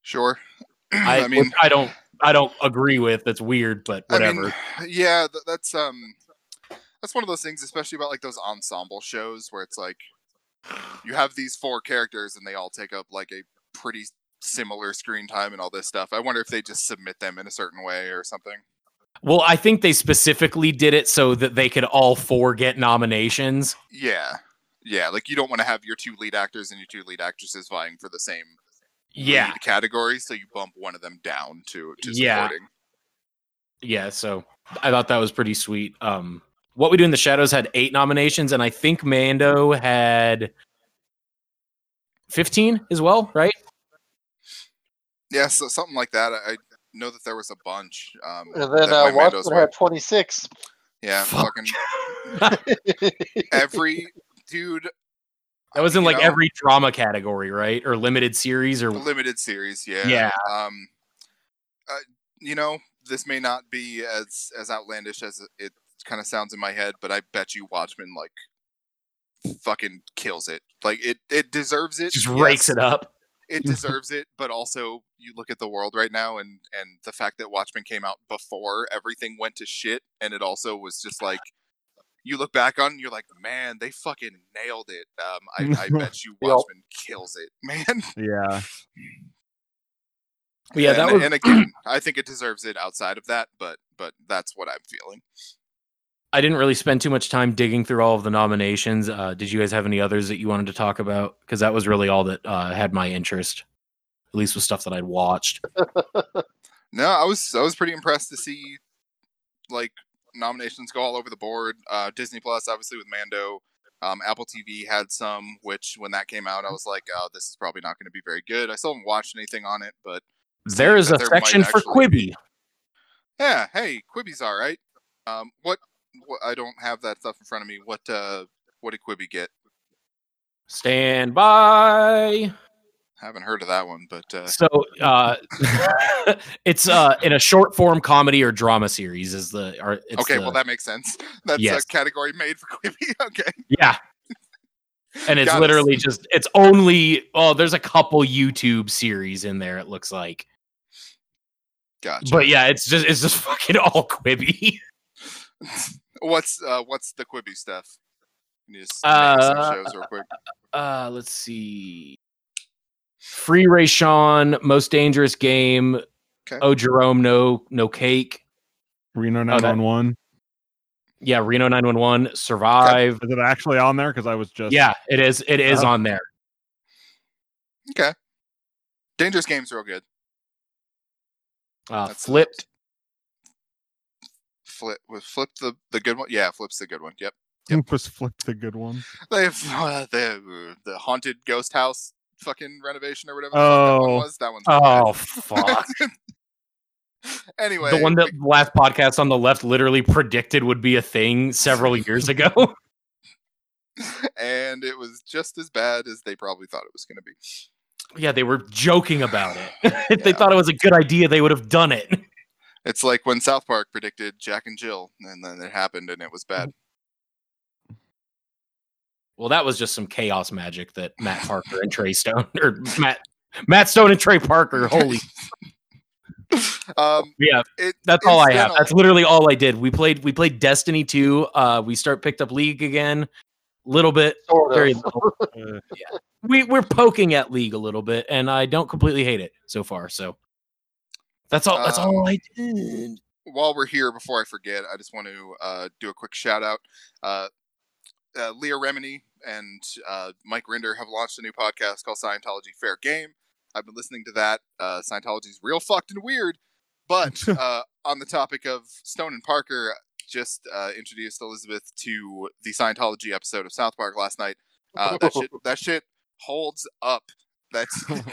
Sure. I, I mean, I don't I don't agree with. That's weird, but I whatever. mean, yeah, th- that's um, that's one of those things, especially about like those ensemble shows where it's like you have these four characters and they all take up like a pretty similar screen time and all this stuff. I wonder if they just submit them in a certain way or something. well, I think they specifically did it so that they could all four get nominations. Yeah, yeah, like you don't want to have your two lead actors and your two lead actresses vying for the same Yeah, lead category, so you bump one of them down to to Yeah. supporting. yeah. So I thought that was pretty sweet. Um, what we do in the shadows had eight nominations, and I think Mando had fifteen as well, right? Yeah, so something like that. I, I know that there was a bunch. Um, And then that uh, my Mandos Watchmen were- had 26. yeah, Fuck. fucking every dude That was in you like know, every drama category, right? Or limited series, or limited series yeah Yeah. um uh, you know this may not be as as outlandish as it kind of sounds in my head but i bet you watchmen like fucking kills it like it it deserves it just rakes it up. it deserves it but also you look at the world right now and and the fact that watchmen came out before everything went to shit and it also was just like you look back on and you're like man they fucking nailed it um i, I bet you Yep. watchmen kills it man Yeah. But yeah, that was. and again, I think it deserves it outside of that, but but that's what I'm feeling. I didn't really spend too much time digging through all of the nominations. Uh, did you guys have any others that you wanted to talk about? Because that was really all that uh, had my interest, at least with stuff that I'd watched. No, I was I was pretty impressed to see like nominations go all over the board. Uh, Disney Plus, obviously with Mando. Um, Apple TV had some, which when that came out, I was like, "Oh, this is probably not going to be very good." I still haven't watched anything on it, but There is a there section for Quibi. be- yeah, hey, Quibi's all right. Um, what, what? I don't have that stuff in front of me. What? Uh, what did Quibi get? Stand by. Haven't heard of that one, but uh, So uh, it's uh, in a short form comedy or drama series. Is the or it's okay, the- well that makes sense. That's Yes. a category made for Quibi. okay. yeah. And it's Got literally just it's only oh there's a couple YouTube series in there it looks like Gotcha. but yeah it's just it's just fucking all Quibi what's uh what's the Quibi stuff? Can you just name some Uh, shows real quick? uh let's see Free Rayshawn Most Dangerous Game Okay. Oh Jerome No No Cake Reno Oh, that- 911. yeah Reno 911 Survive Is it actually on there? Because I was just yeah it is it is Oh. on there Okay. Dangerous Game's real good. uh That's- Flipped Flip with flip the the good one. Yeah, flip's the good one. Yep. was flipped the good one. They have uh, the the haunted ghost house fucking renovation or whatever fuck that one Oh. was. That one's oh fuck anyway, the one that we- last podcast on the left literally predicted would be a thing several years ago. and it was just as bad as they probably thought it was going to be. yeah, they were joking about it. if they thought it was a good idea, they would have done it. It's like when South Park predicted Jack and Jill, and then it happened, and it was bad. Well, that was just some chaos magic that Matt Parker and Trey Stone or Matt Matt Stone and Trey Parker. Holy, um, yeah. it, That's all I have. That's literally all I did. We played. We played Destiny two. Uh, we start picked up League again. A little bit. Sort of. Very little. Uh, we we're poking at League a little bit, and I don't completely hate it so far. So that's all. That's all Um, I did. while we're here, before I forget, I just want to uh, do a quick shout out. Uh, Leah Remini and uh, Mike Rinder have launched a new podcast called Scientology Fair Game. I've been listening to that. Uh, Scientology's real fucked and weird. But uh, on the topic of Stone and Parker, just uh, introduced Elizabeth to the Scientology episode of South Park last night. Uh, that shit, that shit holds up. That's Did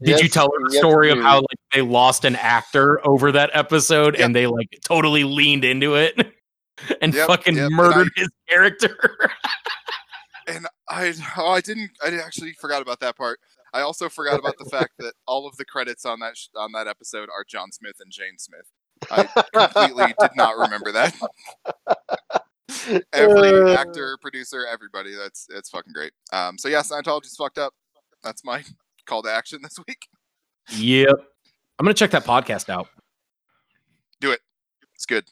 Yes, you tell her the yes, story of how like they lost an actor over that episode Yep. and they like totally leaned into it and Yep, fucking yep, and murdered his character? and I oh I didn't I actually forgot about that part. I also forgot about the fact that all of the credits on that sh- on that episode are John Smith and Jane Smith. I completely did not remember that. Every Uh, actor, producer, everybody. That's it's fucking great. Um, so yeah, Scientology's fucked up. That's my call to action this week. yep. I'm gonna check that podcast out. Do it. It's good.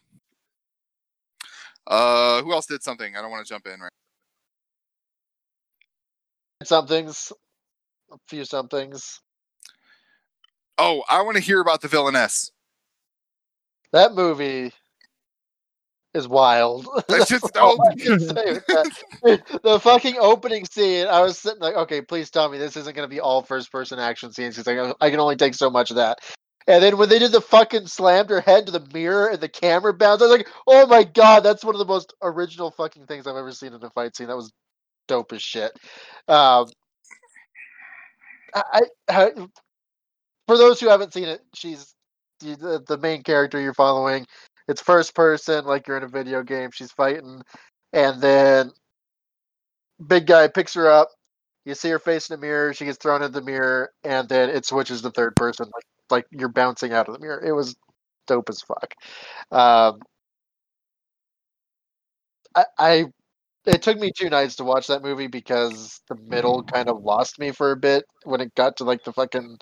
Uh, who else did something? I don't want to jump in right. somethings, a few somethings. Oh, I want to hear about the villainess. That movie is wild. That's just oh, I can say that. the fucking opening scene. I was sitting like, okay, please tell me this isn't going to be all first-person action scenes because I, I can only take so much of that. And then when they did the fucking slammed her head to the mirror and the camera bounced, I was like, oh my god, that's one of the most original fucking things I've ever seen in a fight scene. That was dope as shit. Um, I, I, for those who haven't seen it, she's the, the main character you're following. It's first person, like you're in a video game. She's fighting, and then big guy picks her up. You see her face in the mirror. She gets thrown in the mirror, and then it switches to third person, like like you're bouncing out of the mirror. It was dope as fuck. Um, I, I it took me two nights to watch that movie because the middle kind of lost me for a bit when it got to like the fucking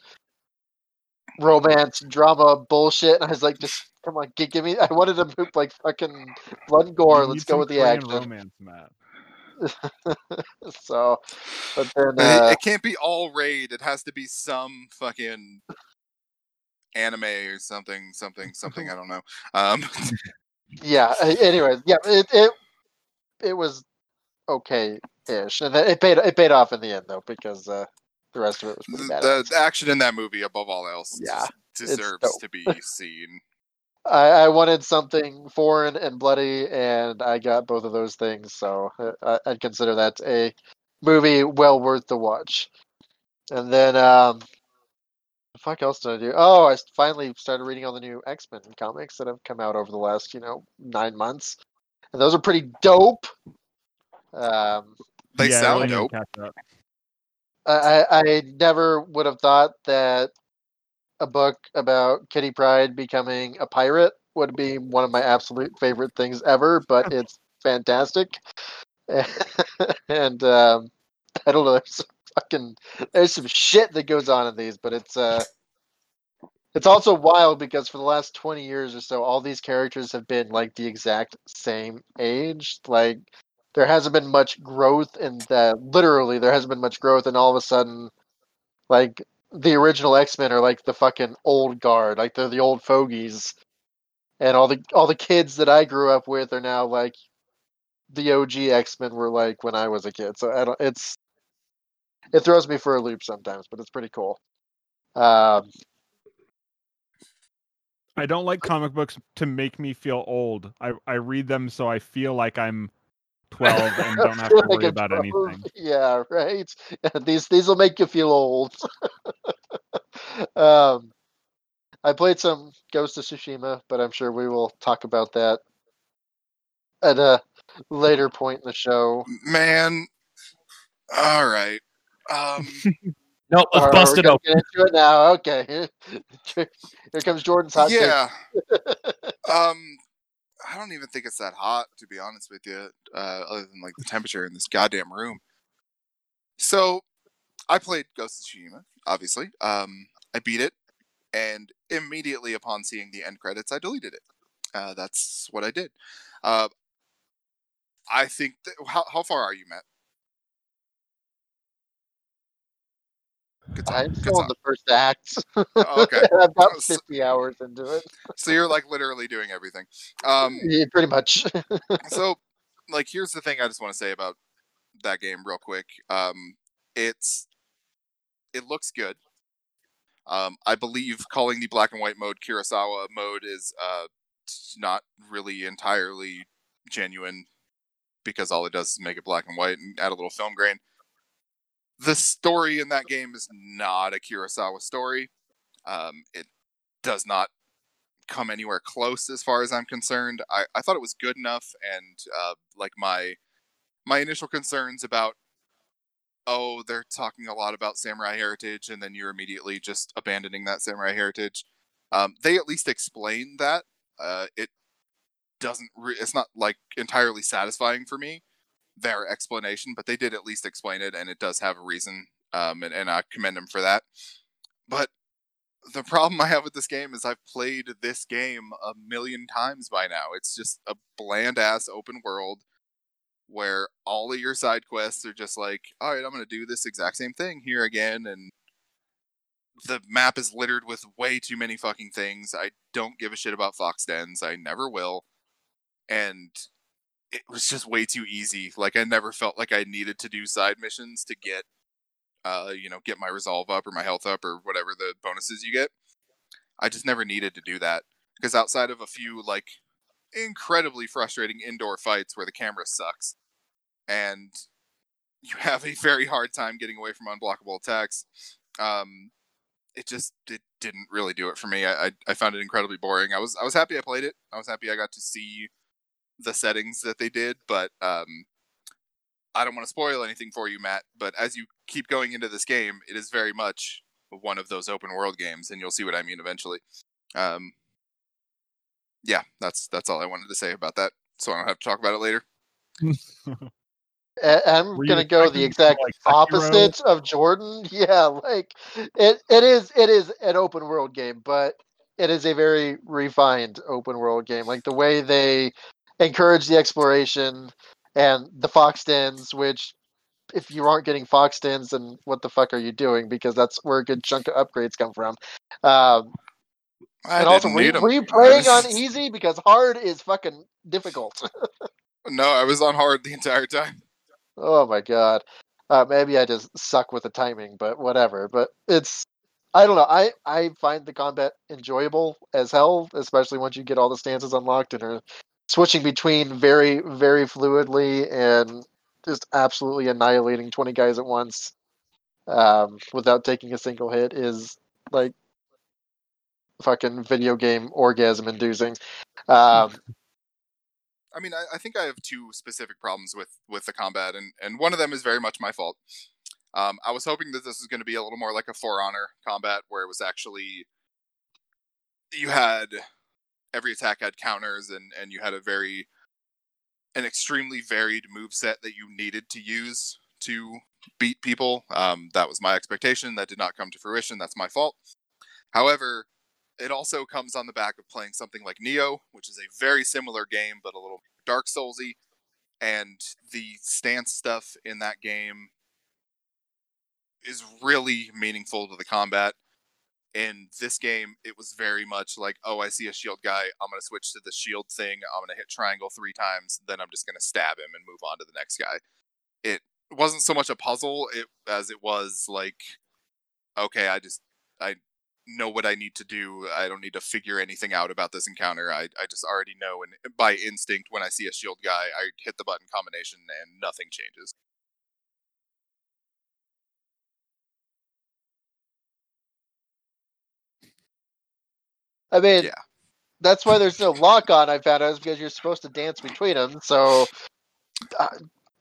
romance drama bullshit. And I was like, just come on, give, give me. I wanted to move like fucking blood and gore. Let's go with the action. romance, Matt. so, but then it, uh, it can't be all raid. It has to be some fucking anime or something, something, something. I don't know. Um, yeah. Anyway, yeah, it it it was okay ish, and it paid it paid off in the end though because uh, the rest of it was pretty bad. the, the action in that movie, above all else, Yeah, deserves to be seen. I, I wanted something foreign and bloody, and I got both of those things. So uh, I, I'd consider that a movie well worth the watch. And then, um, fuck else did I do? Oh, I finally started reading all the new X Men comics that have come out over the last, you know, nine months, and those are pretty dope. Um, They Yeah, I sound really dope. I, I I never would have thought that a book about Kitty Pryde becoming a pirate would be one of my absolute favorite things ever, but it's fantastic. and um, I don't know, there's some fucking there's some shit that goes on in these, but it's uh it's also wild because for the last 20 years or so all these characters have been like the exact same age. Like there hasn't been much growth in that literally there hasn't been much growth and all of a sudden like the original x-men are like the fucking old guard like they're the old fogies and all the all the kids that i grew up with are now like the og x-men were like when i was a kid so i don't it's it throws me for a loop sometimes but it's pretty cool um I don't like comic books to make me feel old. I, I read them so I feel like I'm 12 and don't have to Like worry a about drove. anything. Yeah, right. these these will make you feel old. um, I played some Ghost of Tsushima, but I'm sure we will talk about that at a later point in the show. Man, all right. Um, No, let's bust it gonna open. Get into it now. Okay. Here comes Jordan's hot yeah. um, I don't even think it's that hot, to be honest with you. Uh, other than like the temperature in this goddamn room. So, I played Ghost of Tsushima. obviously. Um, I beat it, and immediately upon seeing the end credits, I deleted it. Uh, that's what I did. Uh, I think. That, how how far are you, Matt? Good time. I'm Good still in time. the first act. Oh, okay. About So- 50 hours into it. So you're like literally doing everything. Um, Yeah, pretty much. so like here's the thing I just want to say about that game real quick. Um, it's it looks good. Um, I believe calling the black and white mode Kurosawa mode is uh not really entirely genuine because all it does is make it black and white and add a little film grain. The story in that game is not a Kurosawa story. Um, it does not come anywhere close as far as I'm concerned. I, I thought it was good enough, and uh, like my my initial concerns about oh they're talking a lot about samurai heritage, and then you're immediately just abandoning that samurai heritage. Um, they at least explain that. Uh, it doesn't. Re- it's not like entirely satisfying for me their explanation, but they did at least explain it, and it does have a reason. Um, and, and I commend them for that. But the problem I have with this game is I've played this game a million times by now. It's just a bland ass open world where all of your side quests are just like, all right, I'm going to do this exact same thing here again. And the map is littered with way too many fucking things. I don't give a shit about Fox Dens. I never will. And it was just way too easy. Like, I never felt like I needed to do side missions to get uh, you know, get my resolve up or my health up or whatever the bonuses you get. I just never needed to do that because outside of a few like incredibly frustrating indoor fights where the camera sucks and you have a very hard time getting away from unblockable attacks, um, it just it didn't really do it for me. I, I I found it incredibly boring. I was I was happy I played it. I was happy I got to see the settings that they did, but um, I don't want to spoil anything for you, Matt, but as you keep going into this game, it is very much one of those open world games, and you'll see what I mean eventually. Um, yeah, that's that's all I wanted to say about that. So I don't have to talk about it later. I'm gonna go the exact like opposite of Jordan. Yeah, like it, it is it is an open world game, but it is a very refined open world game. Like the way they encourage the exploration and the fox dens, which if you aren't getting fox dens, then what the fuck are you doing? Because that's where a good chunk of upgrades come from. Um, I and also didn't re- need 'em. replaying I on easy because hard is fucking difficult. No, I was on hard the entire time. Oh my god. Uh, maybe I just suck with the timing, but whatever. But it's I don't know. I I find the combat enjoyable as hell, especially once you get all the stances unlocked and are switching between very very fluidly and just absolutely annihilating 20 guys at once um, without taking a single hit is like fucking video game orgasm inducing. Um, I mean, I, I think I have two specific problems with with the combat, and and one of them is very much my fault. Um, I was hoping that this was going to be a little more like a For Honor combat, where it was actually you had every attack had counters, and and you had a very an extremely varied move set that you needed to use to beat people. Um, that was my expectation. That did not come to fruition. That's my fault. However, it also comes on the back of playing something like Nioh, which is a very similar game but a little Dark Soulsy, and the stance stuff in that game is really meaningful to the combat. In this game, it was very much like, oh, I see a shield guy. I'm going to switch to the shield thing. I'm going to hit triangle three times. Then I'm just going to stab him and move on to the next guy. It wasn't so much a puzzle it, as it was like, okay, I just I know what I need to do. I don't need to figure anything out about this encounter. I, I just already know, and by instinct, when I see a shield guy, I hit the button combination and nothing changes. I mean, Yeah. that's why there's no lock on. I found out is because you're supposed to dance between them. So, uh,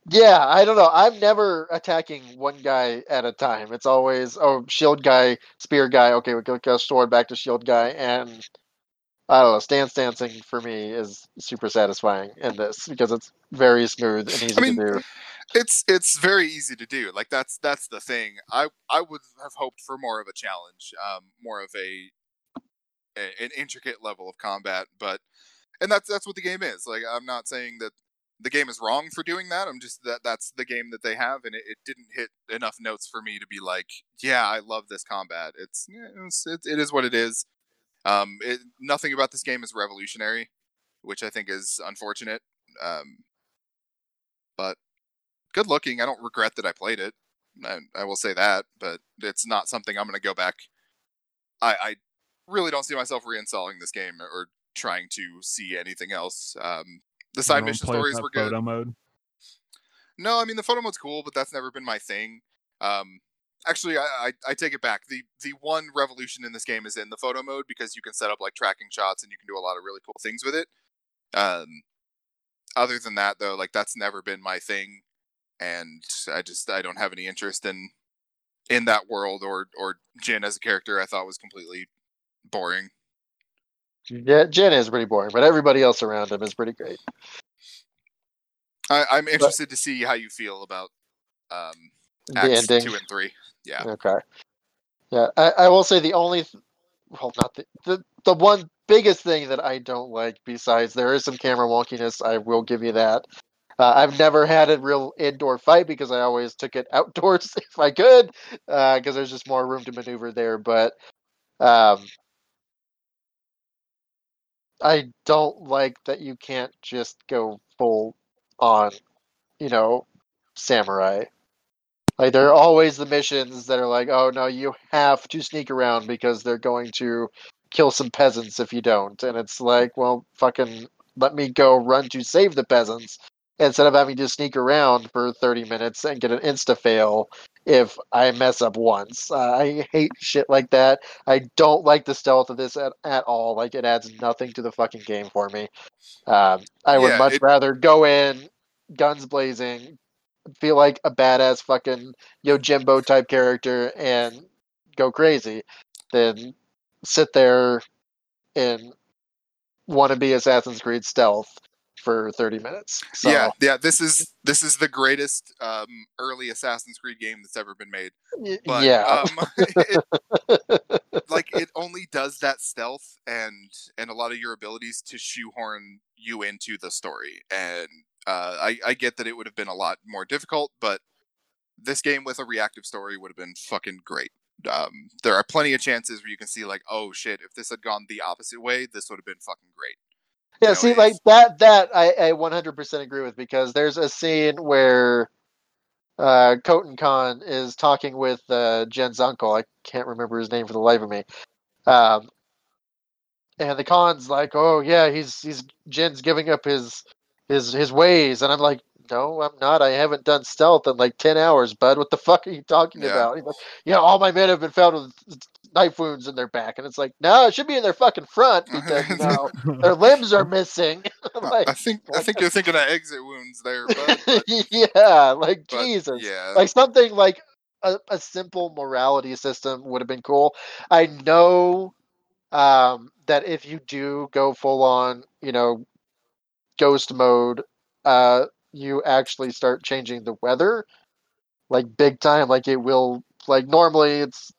yeah, I don't know. I'm never attacking one guy at a time. It's always oh shield guy, spear guy. Okay, we go, go sword back to shield guy, and I don't know. Stance dancing for me is super satisfying in this because it's very smooth and easy I mean, to do. it's it's very easy to do. Like that's that's the thing. I I would have hoped for more of a challenge, um, more of a, a an intricate level of combat, but and that's that's what the game is. Like I'm not saying that the game is wrong for doing that. I'm just that that's the game that they have, and it, it didn't hit enough notes for me to be like, yeah, I love this combat. It's it's it, it is what it is. Um, it, nothing about this game is revolutionary, which I think is unfortunate. Um, but good looking. I don't regret that I played it. I, I will say that, but it's not something I'm going to go back. I, I really don't see myself reinstalling this game or trying to see anything else. Um, the side mission stories were good. Photo mode. No, I mean the photo mode's cool, but that's never been my thing. Um, actually, I, I, I take it back. the The one revolution in this game is in the photo mode because you can set up like tracking shots and you can do a lot of really cool things with it. Um, other than that, though, like that's never been my thing, and I just I don't have any interest in in that world or or Jin as a character. I thought was completely boring. Yeah, Jin is pretty boring, but everybody else around him is pretty great. I, I'm interested to see how you feel about um, The acts ending. two and three. Yeah, Okay. Yeah, I, I will say the only, th- well, not the, the the one biggest thing that I don't like. Besides, there is some camera wonkiness. I will give you that. Uh, I've never had a real indoor fight because I always took it outdoors if I could, because there's just more room to maneuver there. But um, I don't like that you can't just go full on, you know, samurai. Like there are always the missions that are like, oh no, you have to sneak around because they're going to kill some peasants if you don't. And it's like, well, fucking let me go run to save the peasants instead of having to sneak around for 30 minutes and get an insta fail if I mess up once. Uh, I hate shit like that. I don't like the stealth of this at, at all. Like it adds nothing to the fucking game for me. Um, I would Yeah, much it- rather go in, guns blazing, feel like a badass fucking Yojimbo type character and go crazy than sit there and want to be Assassin's Creed stealth for 30 minutes. So, yeah, yeah. This is this is the greatest um, early Assassin's Creed game that's ever been made. But yeah. um, it, like it only does that stealth and and a lot of your abilities to shoehorn you into the story. And uh, I I get that it would have been a lot more difficult, but this game with a reactive story would have been fucking great. Um, there are plenty of chances where you can see like, oh shit, if this had gone the opposite way, this would have been fucking great. Yeah, see, like that, that I, I 100% agree with because there's a scene where uh, Khotun Khan is talking with uh, Jin's uncle. I can't remember his name for the life of me. Um, and the Khan's like, "Oh yeah, he's he's Jin's giving up his his his ways," and I'm like, "No, I'm not. I haven't done stealth in like ten hours, bud. What the fuck are you talking Yeah. about?" He's like, "Yeah, all my men have been found with knife wounds in their back," and it's like, "No, it should be in their fucking front because you know their limbs are missing." like, I think I think you're thinking of exit wounds there, bud. But, yeah, like but, Jesus, yeah, like something like a, a simple morality system would have been cool. I know um, that if you do go full on, you know, ghost mode, uh, you actually start changing the weather, like big time. Like it will, like normally it's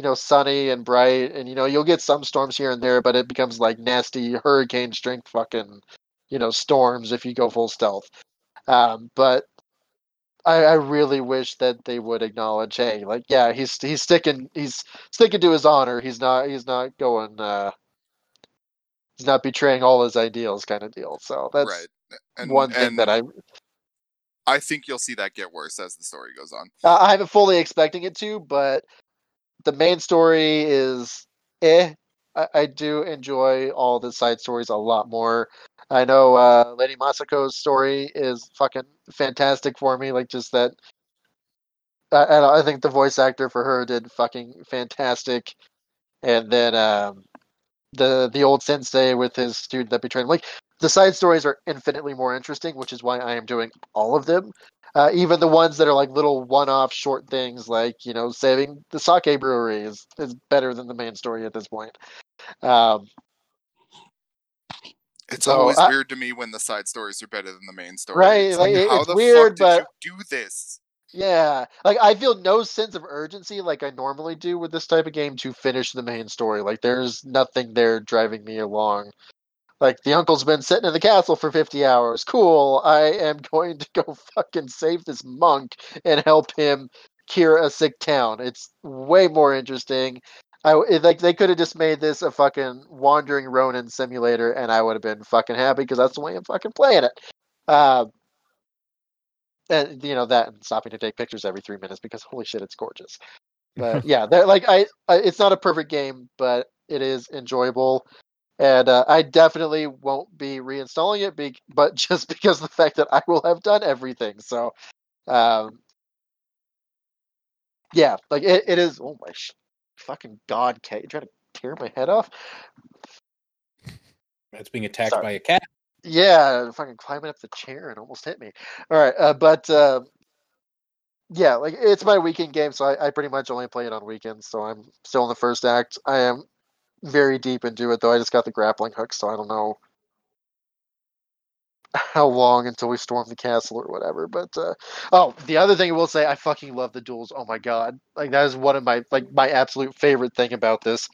you know sunny and bright, and you know you'll get some storms here and there, but it becomes like nasty hurricane strength fucking you know storms if you go full stealth. Um, but I, I really wish that they would acknowledge, hey, like, yeah, he's he's sticking he's sticking to his honor. He's not he's not going uh he's not betraying all his ideals kind of deal. So that's right. And, one thing and that I I think you'll see that get worse as the story goes on. I haven't fully expecting it to, but the main story is eh. I, I do enjoy all the side stories a lot more. I know uh, Lady Masako's story is fucking fantastic for me. Like just that, I, I think the voice actor for her did fucking fantastic. And then um, the the old sensei with his student that betrayed him. Like the side stories are infinitely more interesting, which is why I am doing all of them. Uh, even the ones that are like little one-off short things, like you know, saving the sake brewery is, is better than the main story at this point. Um, It's So, always I- weird to me when the side stories are better than the main story. Right, It's like, it- how the weird, fuck did but- you do this? Yeah, like I feel no sense of urgency like I normally do with this type of game to finish the main story. Like there's nothing there driving me along. Like the uncle's been sitting in the castle for 50 hours. Cool. I am going to go fucking save this monk and help him cure a sick town. It's way more interesting. I it, like they could have just made this a fucking wandering Ronin simulator, and I would have been fucking happy because that's the way I'm fucking playing it. Uh, and you know that and stopping to take pictures every three minutes because holy shit, it's gorgeous. But yeah, like I, I, it's not a perfect game, but it is enjoyable, and uh, I definitely won't be reinstalling it, be, but just because of the fact that I will have done everything. So, um, yeah, like it, it is. Oh my sh- fucking god, cat! you trying to tear my head off? That's being attacked Sorry. by a cat. Yeah, fucking climbing up the chair and almost hit me. All right, uh, but uh, yeah, like it's my weekend game, so I, I pretty much only play it on weekends. So I'm still in the first act. I am very deep into it, though. I just got the grappling hook, so I don't know how long until we storm the castle or whatever. But uh, oh, the other thing I will say, I fucking love the duels. Oh my god, like that is one of my like my absolute favorite thing about this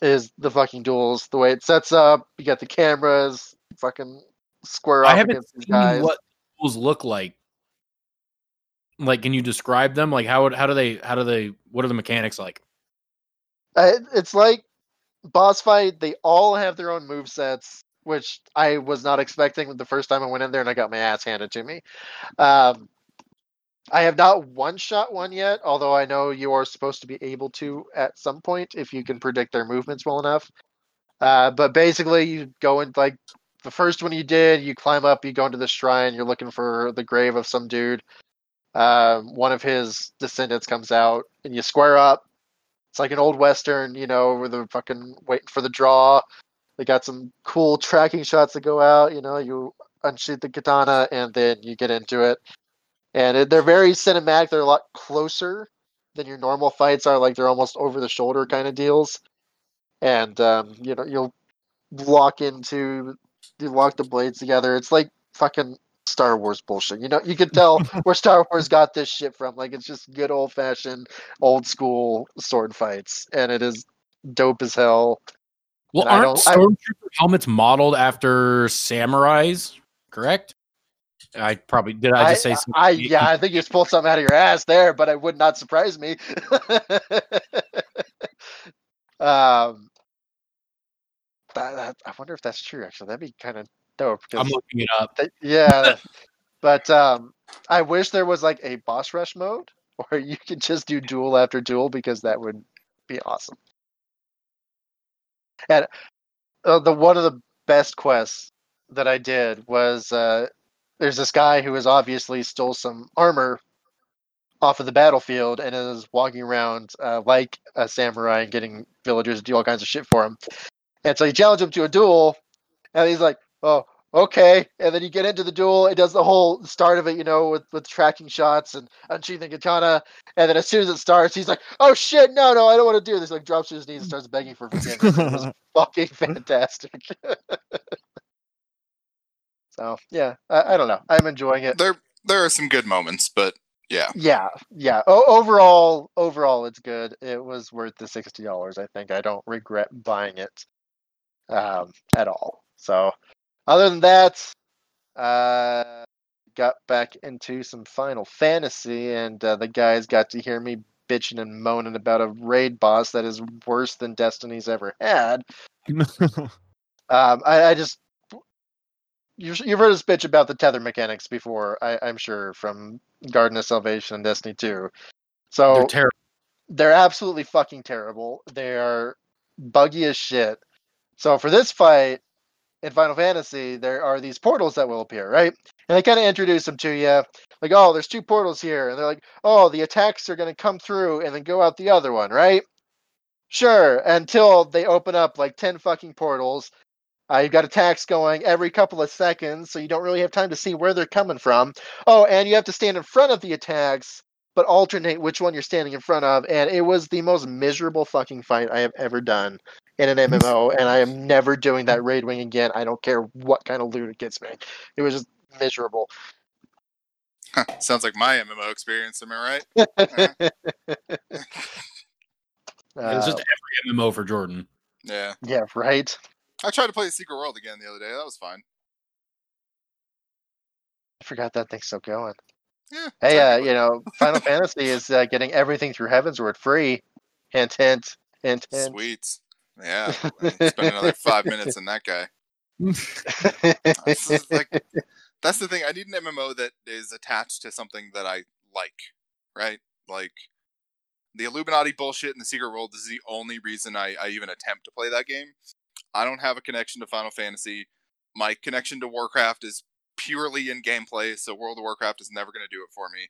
is the fucking duels. The way it sets up, you got the cameras, fucking square I haven't against these seen guys. what duels look like. Like, can you describe them? Like, how how do they how do they what are the mechanics like? Uh, it's like boss fight. They all have their own move sets, which I was not expecting the first time I went in there, and I got my ass handed to me. Um, I have not one shot one yet, although I know you are supposed to be able to at some point if you can predict their movements well enough. Uh, but basically, you go in like the first one you did, you climb up, you go into the shrine, you're looking for the grave of some dude. Um, one of his descendants comes out, and you square up. It's like an old western, you know, where they're fucking waiting for the draw. They got some cool tracking shots that go out. You know, you unsheath the katana, and then you get into it and it, they're very cinematic. They're a lot closer than your normal fights are. Like they're almost over the shoulder kind of deals, and um, you know you'll lock into you lock the blades together. It's like fucking Star Wars bullshit. You know, you can tell where Star Wars got this shit from. Like it's just good old fashioned, old school sword fights, and it is dope as hell. Well, And aren't stormtrooper helmets modeled after samurais? Correct. I probably did. I just say something? I yeah, I think you just pulled something out of your ass there, but it would not surprise me. um, that, that, I wonder if that's true. Actually, that'd be kind of dope. I'm looking it up. they- yeah, but um, I wish there was like a boss rush mode where you could just do duel after duel because that would be awesome. And uh, the one of the best quests that I did was uh, there's this guy who has obviously stole some armor off of the battlefield and is walking around uh, like a samurai and getting villagers to do all kinds of shit for him. And so you challenge him to a duel, and he's like, "Oh, okay." And then you get into the duel. It does the whole start of it, you know, with with tracking shots and unsheathing katana. And then as soon as it starts, he's like, "Oh shit, no, no, I don't want to do this." Like drops to his knees and starts begging for forgiveness. It was fucking fantastic. so yeah, I, I don't know. I'm enjoying it. There, there are some good moments, but yeah, Yeah, yeah. O- overall, overall, it's good. It was worth the sixty dollars. I think I don't regret buying it um, at all. So, other than that, uh, got back into some Final Fantasy, and uh, the guys got to hear me bitching and moaning about a raid boss that is worse than Destiny's ever had. Um, I, I just you've, you've heard us bitch about the tether mechanics before, I, I'm sure, from Garden of Salvation and Destiny 2. So They're terrible. they're absolutely fucking terrible. They are buggy as shit. So for this fight in Final Fantasy, there are these portals that will appear, right? And they kind of introduce them to you, like, oh, there's two portals here, and they're like, oh, the attacks are going to come through and then go out the other one, right? Sure, until they open up like ten fucking portals. Uh, you've got attacks going every couple of seconds, so you don't really have time to see where they're coming from. Oh, and you have to stand in front of the attacks but alternate which one you're standing in front of. And it was the most miserable fucking fight I have ever done in an MMO, and I am never doing that raid wing again. I don't care what kind of loot it gets me. It was just miserable. Sounds like my MMO experience. Am I right? it's just Uh, every MMO for Jordan. Yeah. yeah, right. I tried to play the Secret World again the other day. That was fine. I forgot that thing's still going. Yeah. Hey, uh, you know, Final Fantasy is uh, getting everything through Heaven's Heavensward free. Hint, hint, hint, hint. Sweet. Yeah. Spend another five minutes in that guy. Like that's the thing. I need an MMO that is attached to something that I like, right? Like the Illuminati bullshit in the Secret World this is the only reason I, I even attempt to play that game. I don't have a connection to Final Fantasy. My connection to Warcraft is purely in gameplay, so World of Warcraft is never going to do it for me.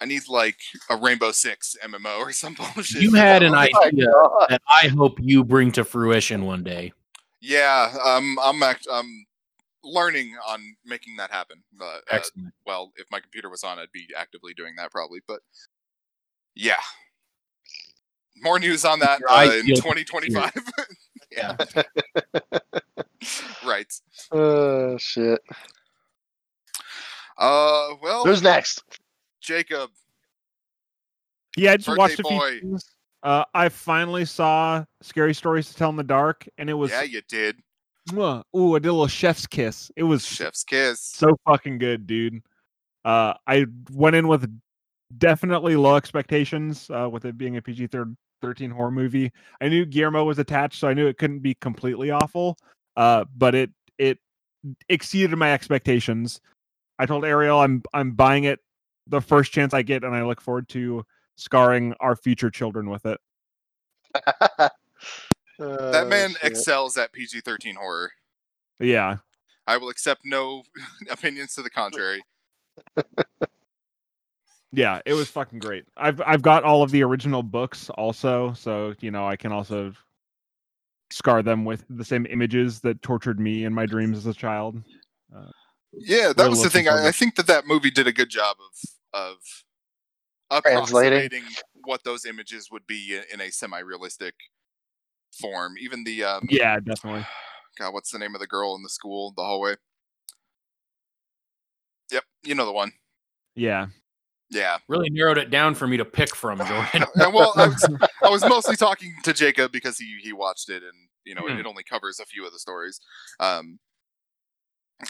I need like a Rainbow Six MMO or some bullshit. You had an Oh idea God. that I hope you bring to fruition one day. Yeah, um, I'm act- I'm learning on making that happen. Uh, uh, well, if my computer was on, I'd be actively doing that probably. But yeah, more news on that uh, in 2025. yeah, right. Oh shit. Uh, well, Who's next? Jacob. Yeah, I just Birthday watched a few boy. things. Uh, I finally saw Scary Stories to Tell in the Dark, and it was Yeah, you did. mwah, ooh, I did a little chef's kiss. It was Chef's kiss. so fucking good, dude. Uh, I went in with definitely low expectations uh, with it being a PG 13 horror movie. I knew Guillermo was attached, so I knew it couldn't be completely awful. Uh, but it it exceeded my expectations. I told Ariel I'm I'm buying it the first chance I get, and I look forward to scarring our future children with it. That Oh, man shit. excels at PG-13 horror. Yeah, I will accept no opinions to the contrary. yeah, it was fucking great. I've I've got all of the original books also, so you know I can also scar them with the same images that tortured me in my dreams as a child. Uh, yeah, that was the thing. I, I think that that movie did a good job of of Translating. approximating what those images would be in, in a semi-realistic form. Even the um, Yeah, definitely. God, what's the name of the girl in the school, the hallway? Yep, you know the one. Yeah, Yeah. Really narrowed it down for me to pick from, Jordan. Well, I was, I was mostly talking to Jacob because he he watched it, and you know Hmm. it, it only covers a few of the stories. Um,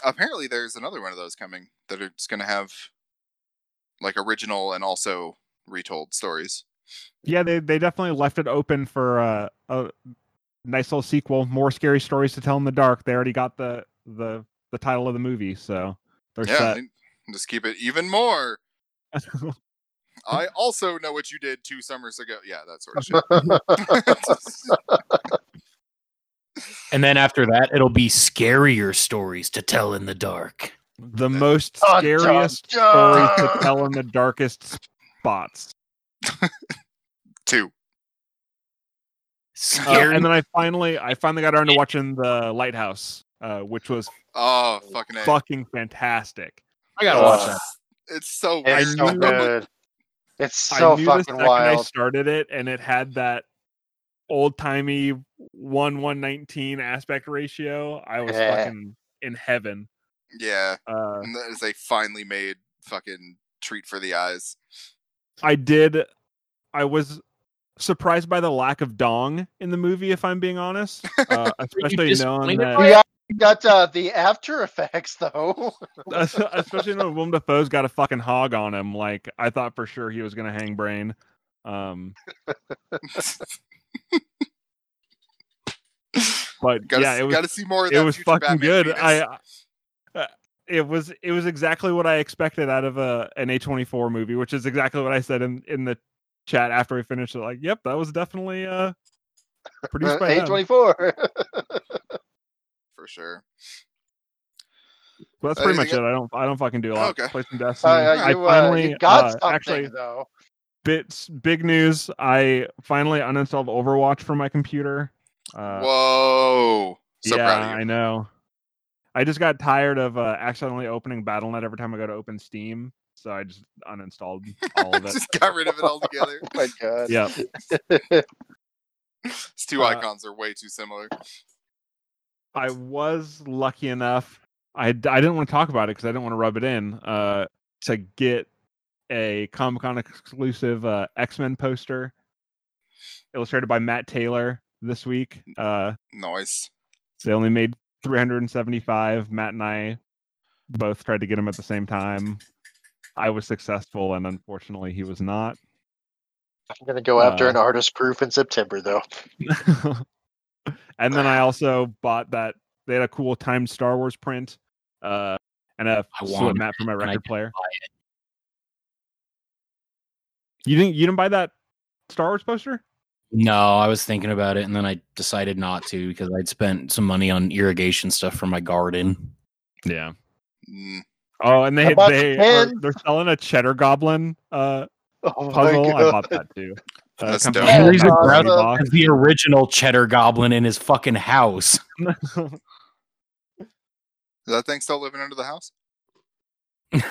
apparently, there's another one of those coming that it's going to have like original and also retold stories. yeah. They they definitely left it open for uh, a nice little sequel. More scary stories to tell in the dark. They already got the the the title of the movie, so they're yeah, and just keep it even more. I also know what you did two summers ago. Yeah, that sort of shit. and then after that, it'll be scarier stories to tell in the dark. The most Dun, dun, scariest stories to tell in the darkest spots. Two. Uh, and then I finally, I finally got around to watching the Lighthouse, uh, which was Oh, fucking A. fucking fantastic. I gotta watch that. It's so I It's so knew- good. It's so I knew the fucking second I started it, and it had that old timey one one nineteen aspect ratio. I was Yeah. fucking in heaven. Yeah, Uh, and that is a finally made fucking treat for the eyes. I did. I was surprised by the lack of dong in the movie, if I'm being honest. Uh, especially knowing disappointed that, Yeah, you got uh, the after effects though. especially knowing Willem Dafoe's got a fucking hog on him. Like I thought for sure he was gonna hang brain. Um, but Gotta, yeah, s- it was gotta see more of it that was fucking Batman good. penis. I uh, it was it was exactly what I expected out of a an A24 movie, which is exactly what I said in in the chat after we finished it. Like, yep, that was definitely uh produced by A24 for sure. But that's Uh, pretty much anything it. I don't I don't fucking do a lot. Okay. Play some Destiny. Uh, I you, uh, finally you got uh, something actually though. bits big news. I finally uninstalled Overwatch from my computer. Uh, Whoa! So yeah, proud of I know. I just got tired of uh, accidentally opening Battle.net every time I go to open Steam, so I just uninstalled all of it. Just got rid of it altogether. Oh my god. yeah, These two Uh, icons are way too similar. I was lucky enough. I, I didn't want to talk about it because I didn't want to rub it in. Uh, to get a Comic Con exclusive uh, X Men poster illustrated by Matt Taylor this week. Uh, Noise. they only made 375. Matt and I both tried to get him at the same time. I was successful, and unfortunately, he was not. I'm gonna go after Uh, an artist proof in September though. and then I also bought that they had a cool timed Star Wars print, uh, and a I slip wanted mat for my record player. You didn't you didn't buy that Star Wars poster? No, I was thinking about it and then I decided not to because I'd spent some money on irrigation stuff for my garden. Yeah. Mm, Oh, and they bought they the are, they're selling a Cheddar Goblin uh Oh puzzle. I bought that too. Uh, That's dope. a Yeah, little He's a tiny awesome. box. As the original cheddar goblin in his fucking house. is that thing still living under the house?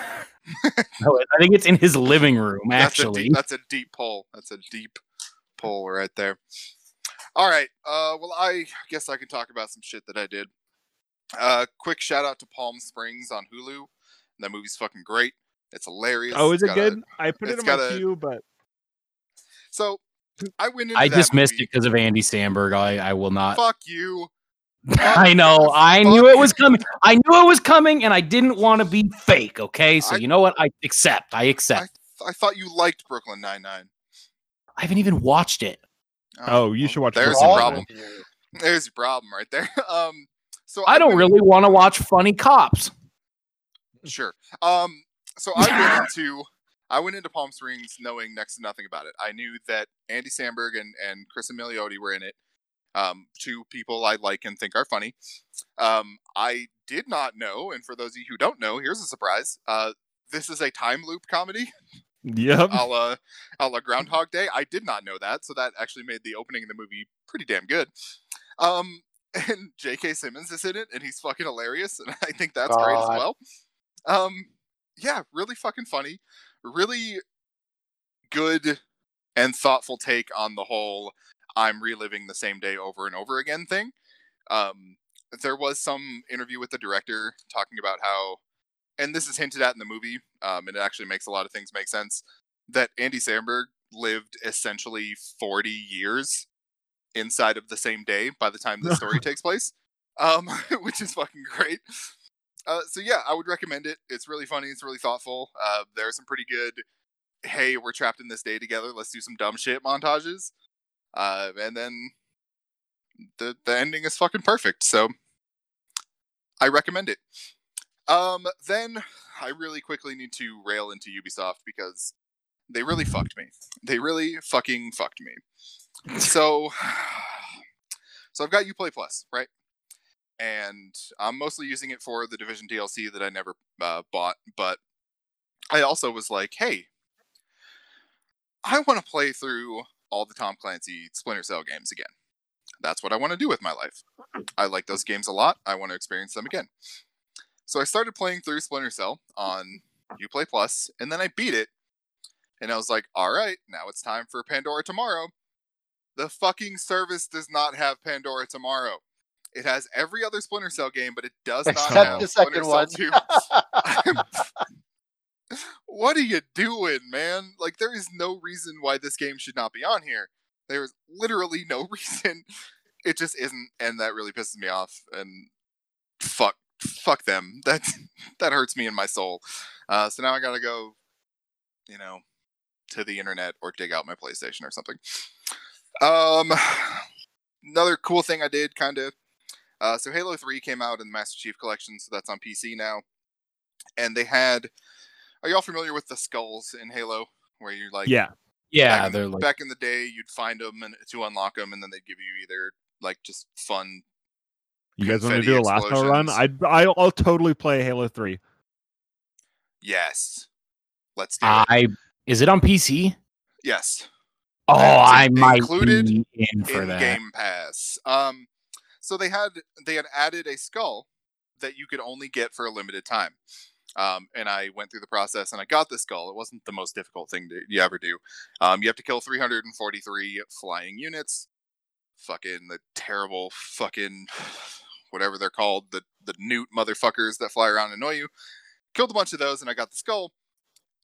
No, I think it's in his living room, That's a actually. deep, that's a deep hole. That's a deep pull right there. All right. Uh, well, I guess I can talk about some shit that I did. Uh, quick shout out to Palm Springs on Hulu. That movie's fucking great. It's hilarious. oh, is It's it good? I put it in my got a- queue, but so I went into I that dismissed movie- it because of Andy Samberg. I, I will not. Fuck you. I know. I knew it was coming. I knew it was coming, and I didn't want to be fake. Okay, so I- you know what? I accept. I accept. I thought you liked Brooklyn Nine Nine. I haven't even watched it. Oh, you should watch There's Brooklyn your problem. There's your problem right there. Um, so I don't really want to watch funny cops. Sure. Um, so I went into I went into Palm Springs knowing next to nothing about it. I knew that Andy Samberg and, and Cristin Milioti were in it. Um, two people I like and think are funny. Um, I did not know, and for those of you who don't know, here's a surprise. Uh, this is a time loop comedy, Yep. a la, a la Groundhog Day. I did not know that, so that actually made the opening of the movie pretty damn good. Um, and J.K. Simmons is in it, and he's fucking hilarious, and I think that's great as well. Um, yeah, really fucking funny, really good and thoughtful take on the whole "I'm reliving the same day over and over again" thing. Um, there was some interview with the director talking about how, and this is hinted at in the movie, um, and it actually makes a lot of things make sense. That Andy Samberg lived essentially 40 years inside of the same day by the time the story takes place, um, which is fucking great. Uh, so yeah, I would recommend it. It's really funny. It's really thoughtful. Uh, there are some pretty good. Hey, we're trapped in this day together. Let's do some dumb shit montages, uh, and then the the ending is fucking perfect. So I recommend it. Um, then I really quickly need to rail into Ubisoft because they really fucked me. They really fucking fucked me. So, so I've got UPlay Plus, right? And I'm mostly using it for the Division DLC that I never uh, bought, but I also was like, hey, I want to play through all the Tom Clancy Splinter Cell games again. That's what I want to do with my life. I like those games a lot. I want to experience them again. So I started playing through Splinter Cell on Uplay Plus, and then I beat it. And I was like, all right, now it's time for Pandora Tomorrow. The fucking service does not have Pandora Tomorrow. It has every other Splinter Cell game, but it does not Except have the Splinter second Cell one. 2. what are you doing, man? Like, there is no reason why this game should not be on here. There is literally no reason. It just isn't, and that really pisses me off. And fuck, fuck them. That that hurts me in my soul. Uh, so now I gotta go, you know, to the internet or dig out my PlayStation or something. Um, another cool thing I did, kind of. Uh, so Halo Three came out in the Master Chief Collection, so that's on PC now. And they had. Are y'all familiar with the skulls in Halo, where you like yeah. Yeah, back they're like back in the day, you'd find them and to unlock them, and then they'd give you either like just fun. You guys want to do a last LASO run? I I'll, I'll totally play Halo Three. Yes, let's do it. I is it on PC? Yes, Oh, It's I might included be in for in that. Game Pass. Um, so they had they had added a skull that you could only get for a limited time. Um, and I went through the process and I got the skull. It wasn't the most difficult thing to you ever do. Um, you have to kill 343 flying units. fucking the terrible fucking whatever they're called, the the newt motherfuckers that fly around and annoy you. Killed a bunch of those and I got the skull.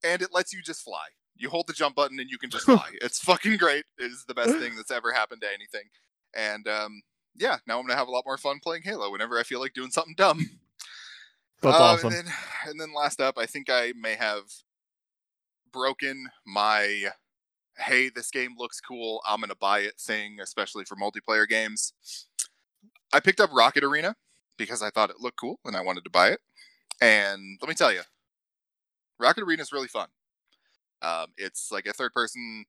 And it lets you just fly. You hold the jump button and you can just fly. it's fucking great. It is the best thing that's ever happened to anything. And um yeah, now I'm gonna have a lot more fun playing Halo whenever I feel like doing something dumb. That's Uh, awesome. And then, and then last up, I think I may have broken my hey, this game looks cool, I'm gonna buy it thing, especially for multiplayer games. I picked up Rocket Arena because I thought it looked cool and I wanted to buy it. And let me tell you, Rocket Arena is really fun. Um, it's like a third person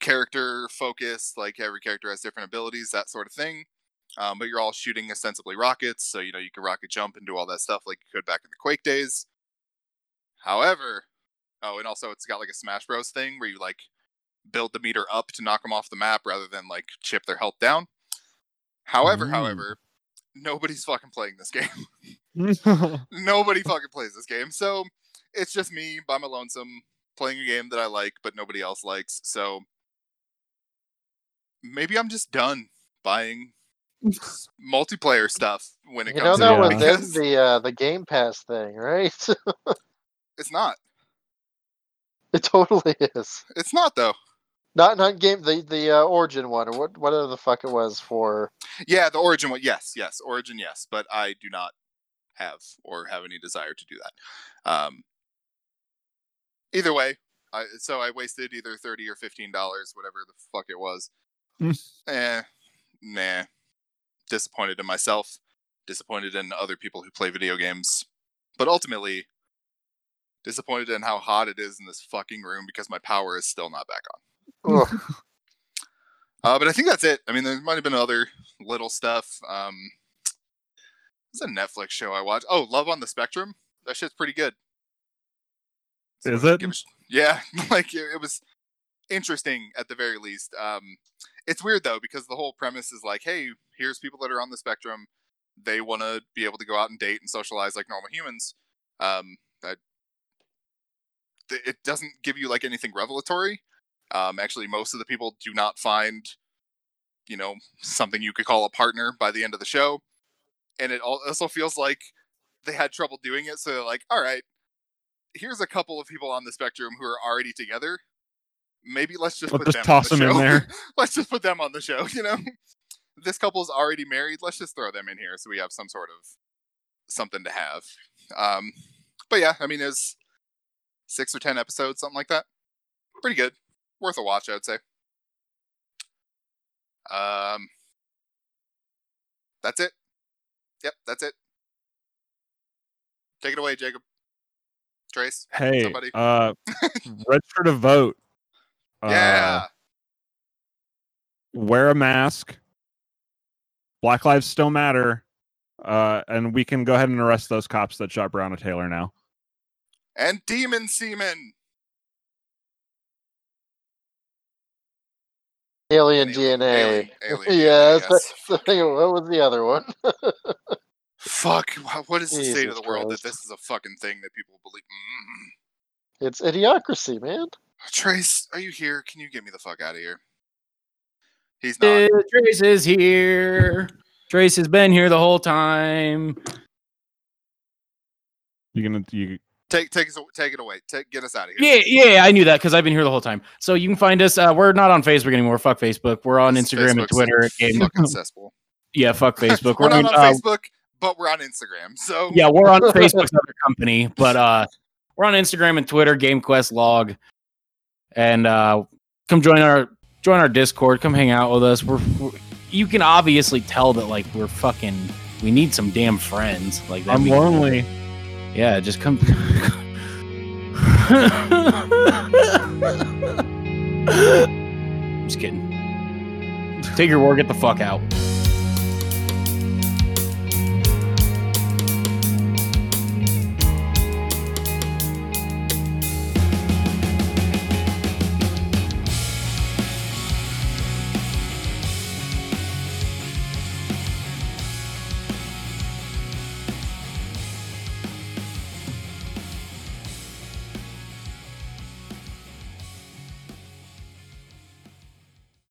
character focus, like every character has different abilities, that sort of thing. Um, but you're all shooting ostensibly rockets, so you know you can rocket jump and do all that stuff like you could back in the Quake days. However, oh, and also it's got like a Smash Bros thing where you like build the meter up to knock them off the map rather than like chip their health down. However, Mm. however, nobody's fucking playing this game. Nobody fucking plays this game. So it's just me by my lonesome playing a game that I like, but nobody else likes. So maybe I'm just done buying multiplayer stuff when it You know comes that out was Yeah. in because the uh, the Game Pass thing, right? it's not. it totally is. It's not though. Not not game the the uh, Origin one or what whatever the fuck it was for. Yeah, the Origin one. Yes, yes, Origin. Yes, but I do not have or have any desire to do that. Um, either way, I, so I wasted either thirty or fifteen dollars, whatever the fuck it was. Mm. eh, nah. Disappointed in myself. Disappointed in other people who play video games, but ultimately disappointed in how hot it is in this fucking room because my power is still not back on. Ugh. Uh, but I think that's it. I mean, there might have been other little stuff. Um, it's a Netflix show I watched. Oh, Love on the Spectrum. That shit's pretty good. Is it? give sh- yeah, like it, it was interesting at the very least. Um, it's weird though because the whole premise is like, hey, here's people that are on the spectrum. They want to be able to go out and date and socialize like normal humans. Um, that th- it doesn't give you like anything revelatory. Um, actually, most of the people do not find, you know, something you could call a partner by the end of the show, and it also feels like they had trouble doing it. So they're like, all right, here's a couple of people on the spectrum who are already together. Maybe let's just Let's put just them on toss the them in show. there. let's just put them on the show. You know, this couple's already married. Let's just throw them in here so we have some sort of something to have. Um, but yeah, I mean, it's six or ten episodes, something like that. Pretty good, worth a watch, I would say. Um, that's it. Yep, that's it. Take it away, Jacob. Trace. hey, Somebody. uh, register to vote. Uh, yeah. wear a mask. Black lives still matter. Uh, and we can go ahead and arrest those cops that shot Brown and Taylor now. and demon semen. Alien Alien- DNA. alien- alien yeah, DNA, that's yes. the thing. What was the other one? Fuck. wha- What is the state of the world that this is a fucking thing that people believe? Mm. It's idiocracy, man. Trace, are you here? Can you get me the fuck out of here? He's not. Trace is here. Trace has been here the whole time. You gonna you Take take us take it away. Take get us out of here. Yeah, yeah, I knew that because I've been here the whole time. So you can find us. Uh, we're not on Facebook anymore. Fuck Facebook. We're on This Instagram and Twitter. Game. Fucking cesspool. Yeah, fuck Facebook. We're We're not on, on uh, Facebook, but we're on Instagram. So yeah, we're on Facebook's other company, but uh, we're on Instagram and Twitter. Game Quest log, and uh, come join our join our Discord. Come hang out with us. We're, we're you can obviously tell that like we're fucking. We need some damn friends. Like that'd I'm be- lonely. Yeah, just come. I'm just kidding. Take your war. Get the fuck out.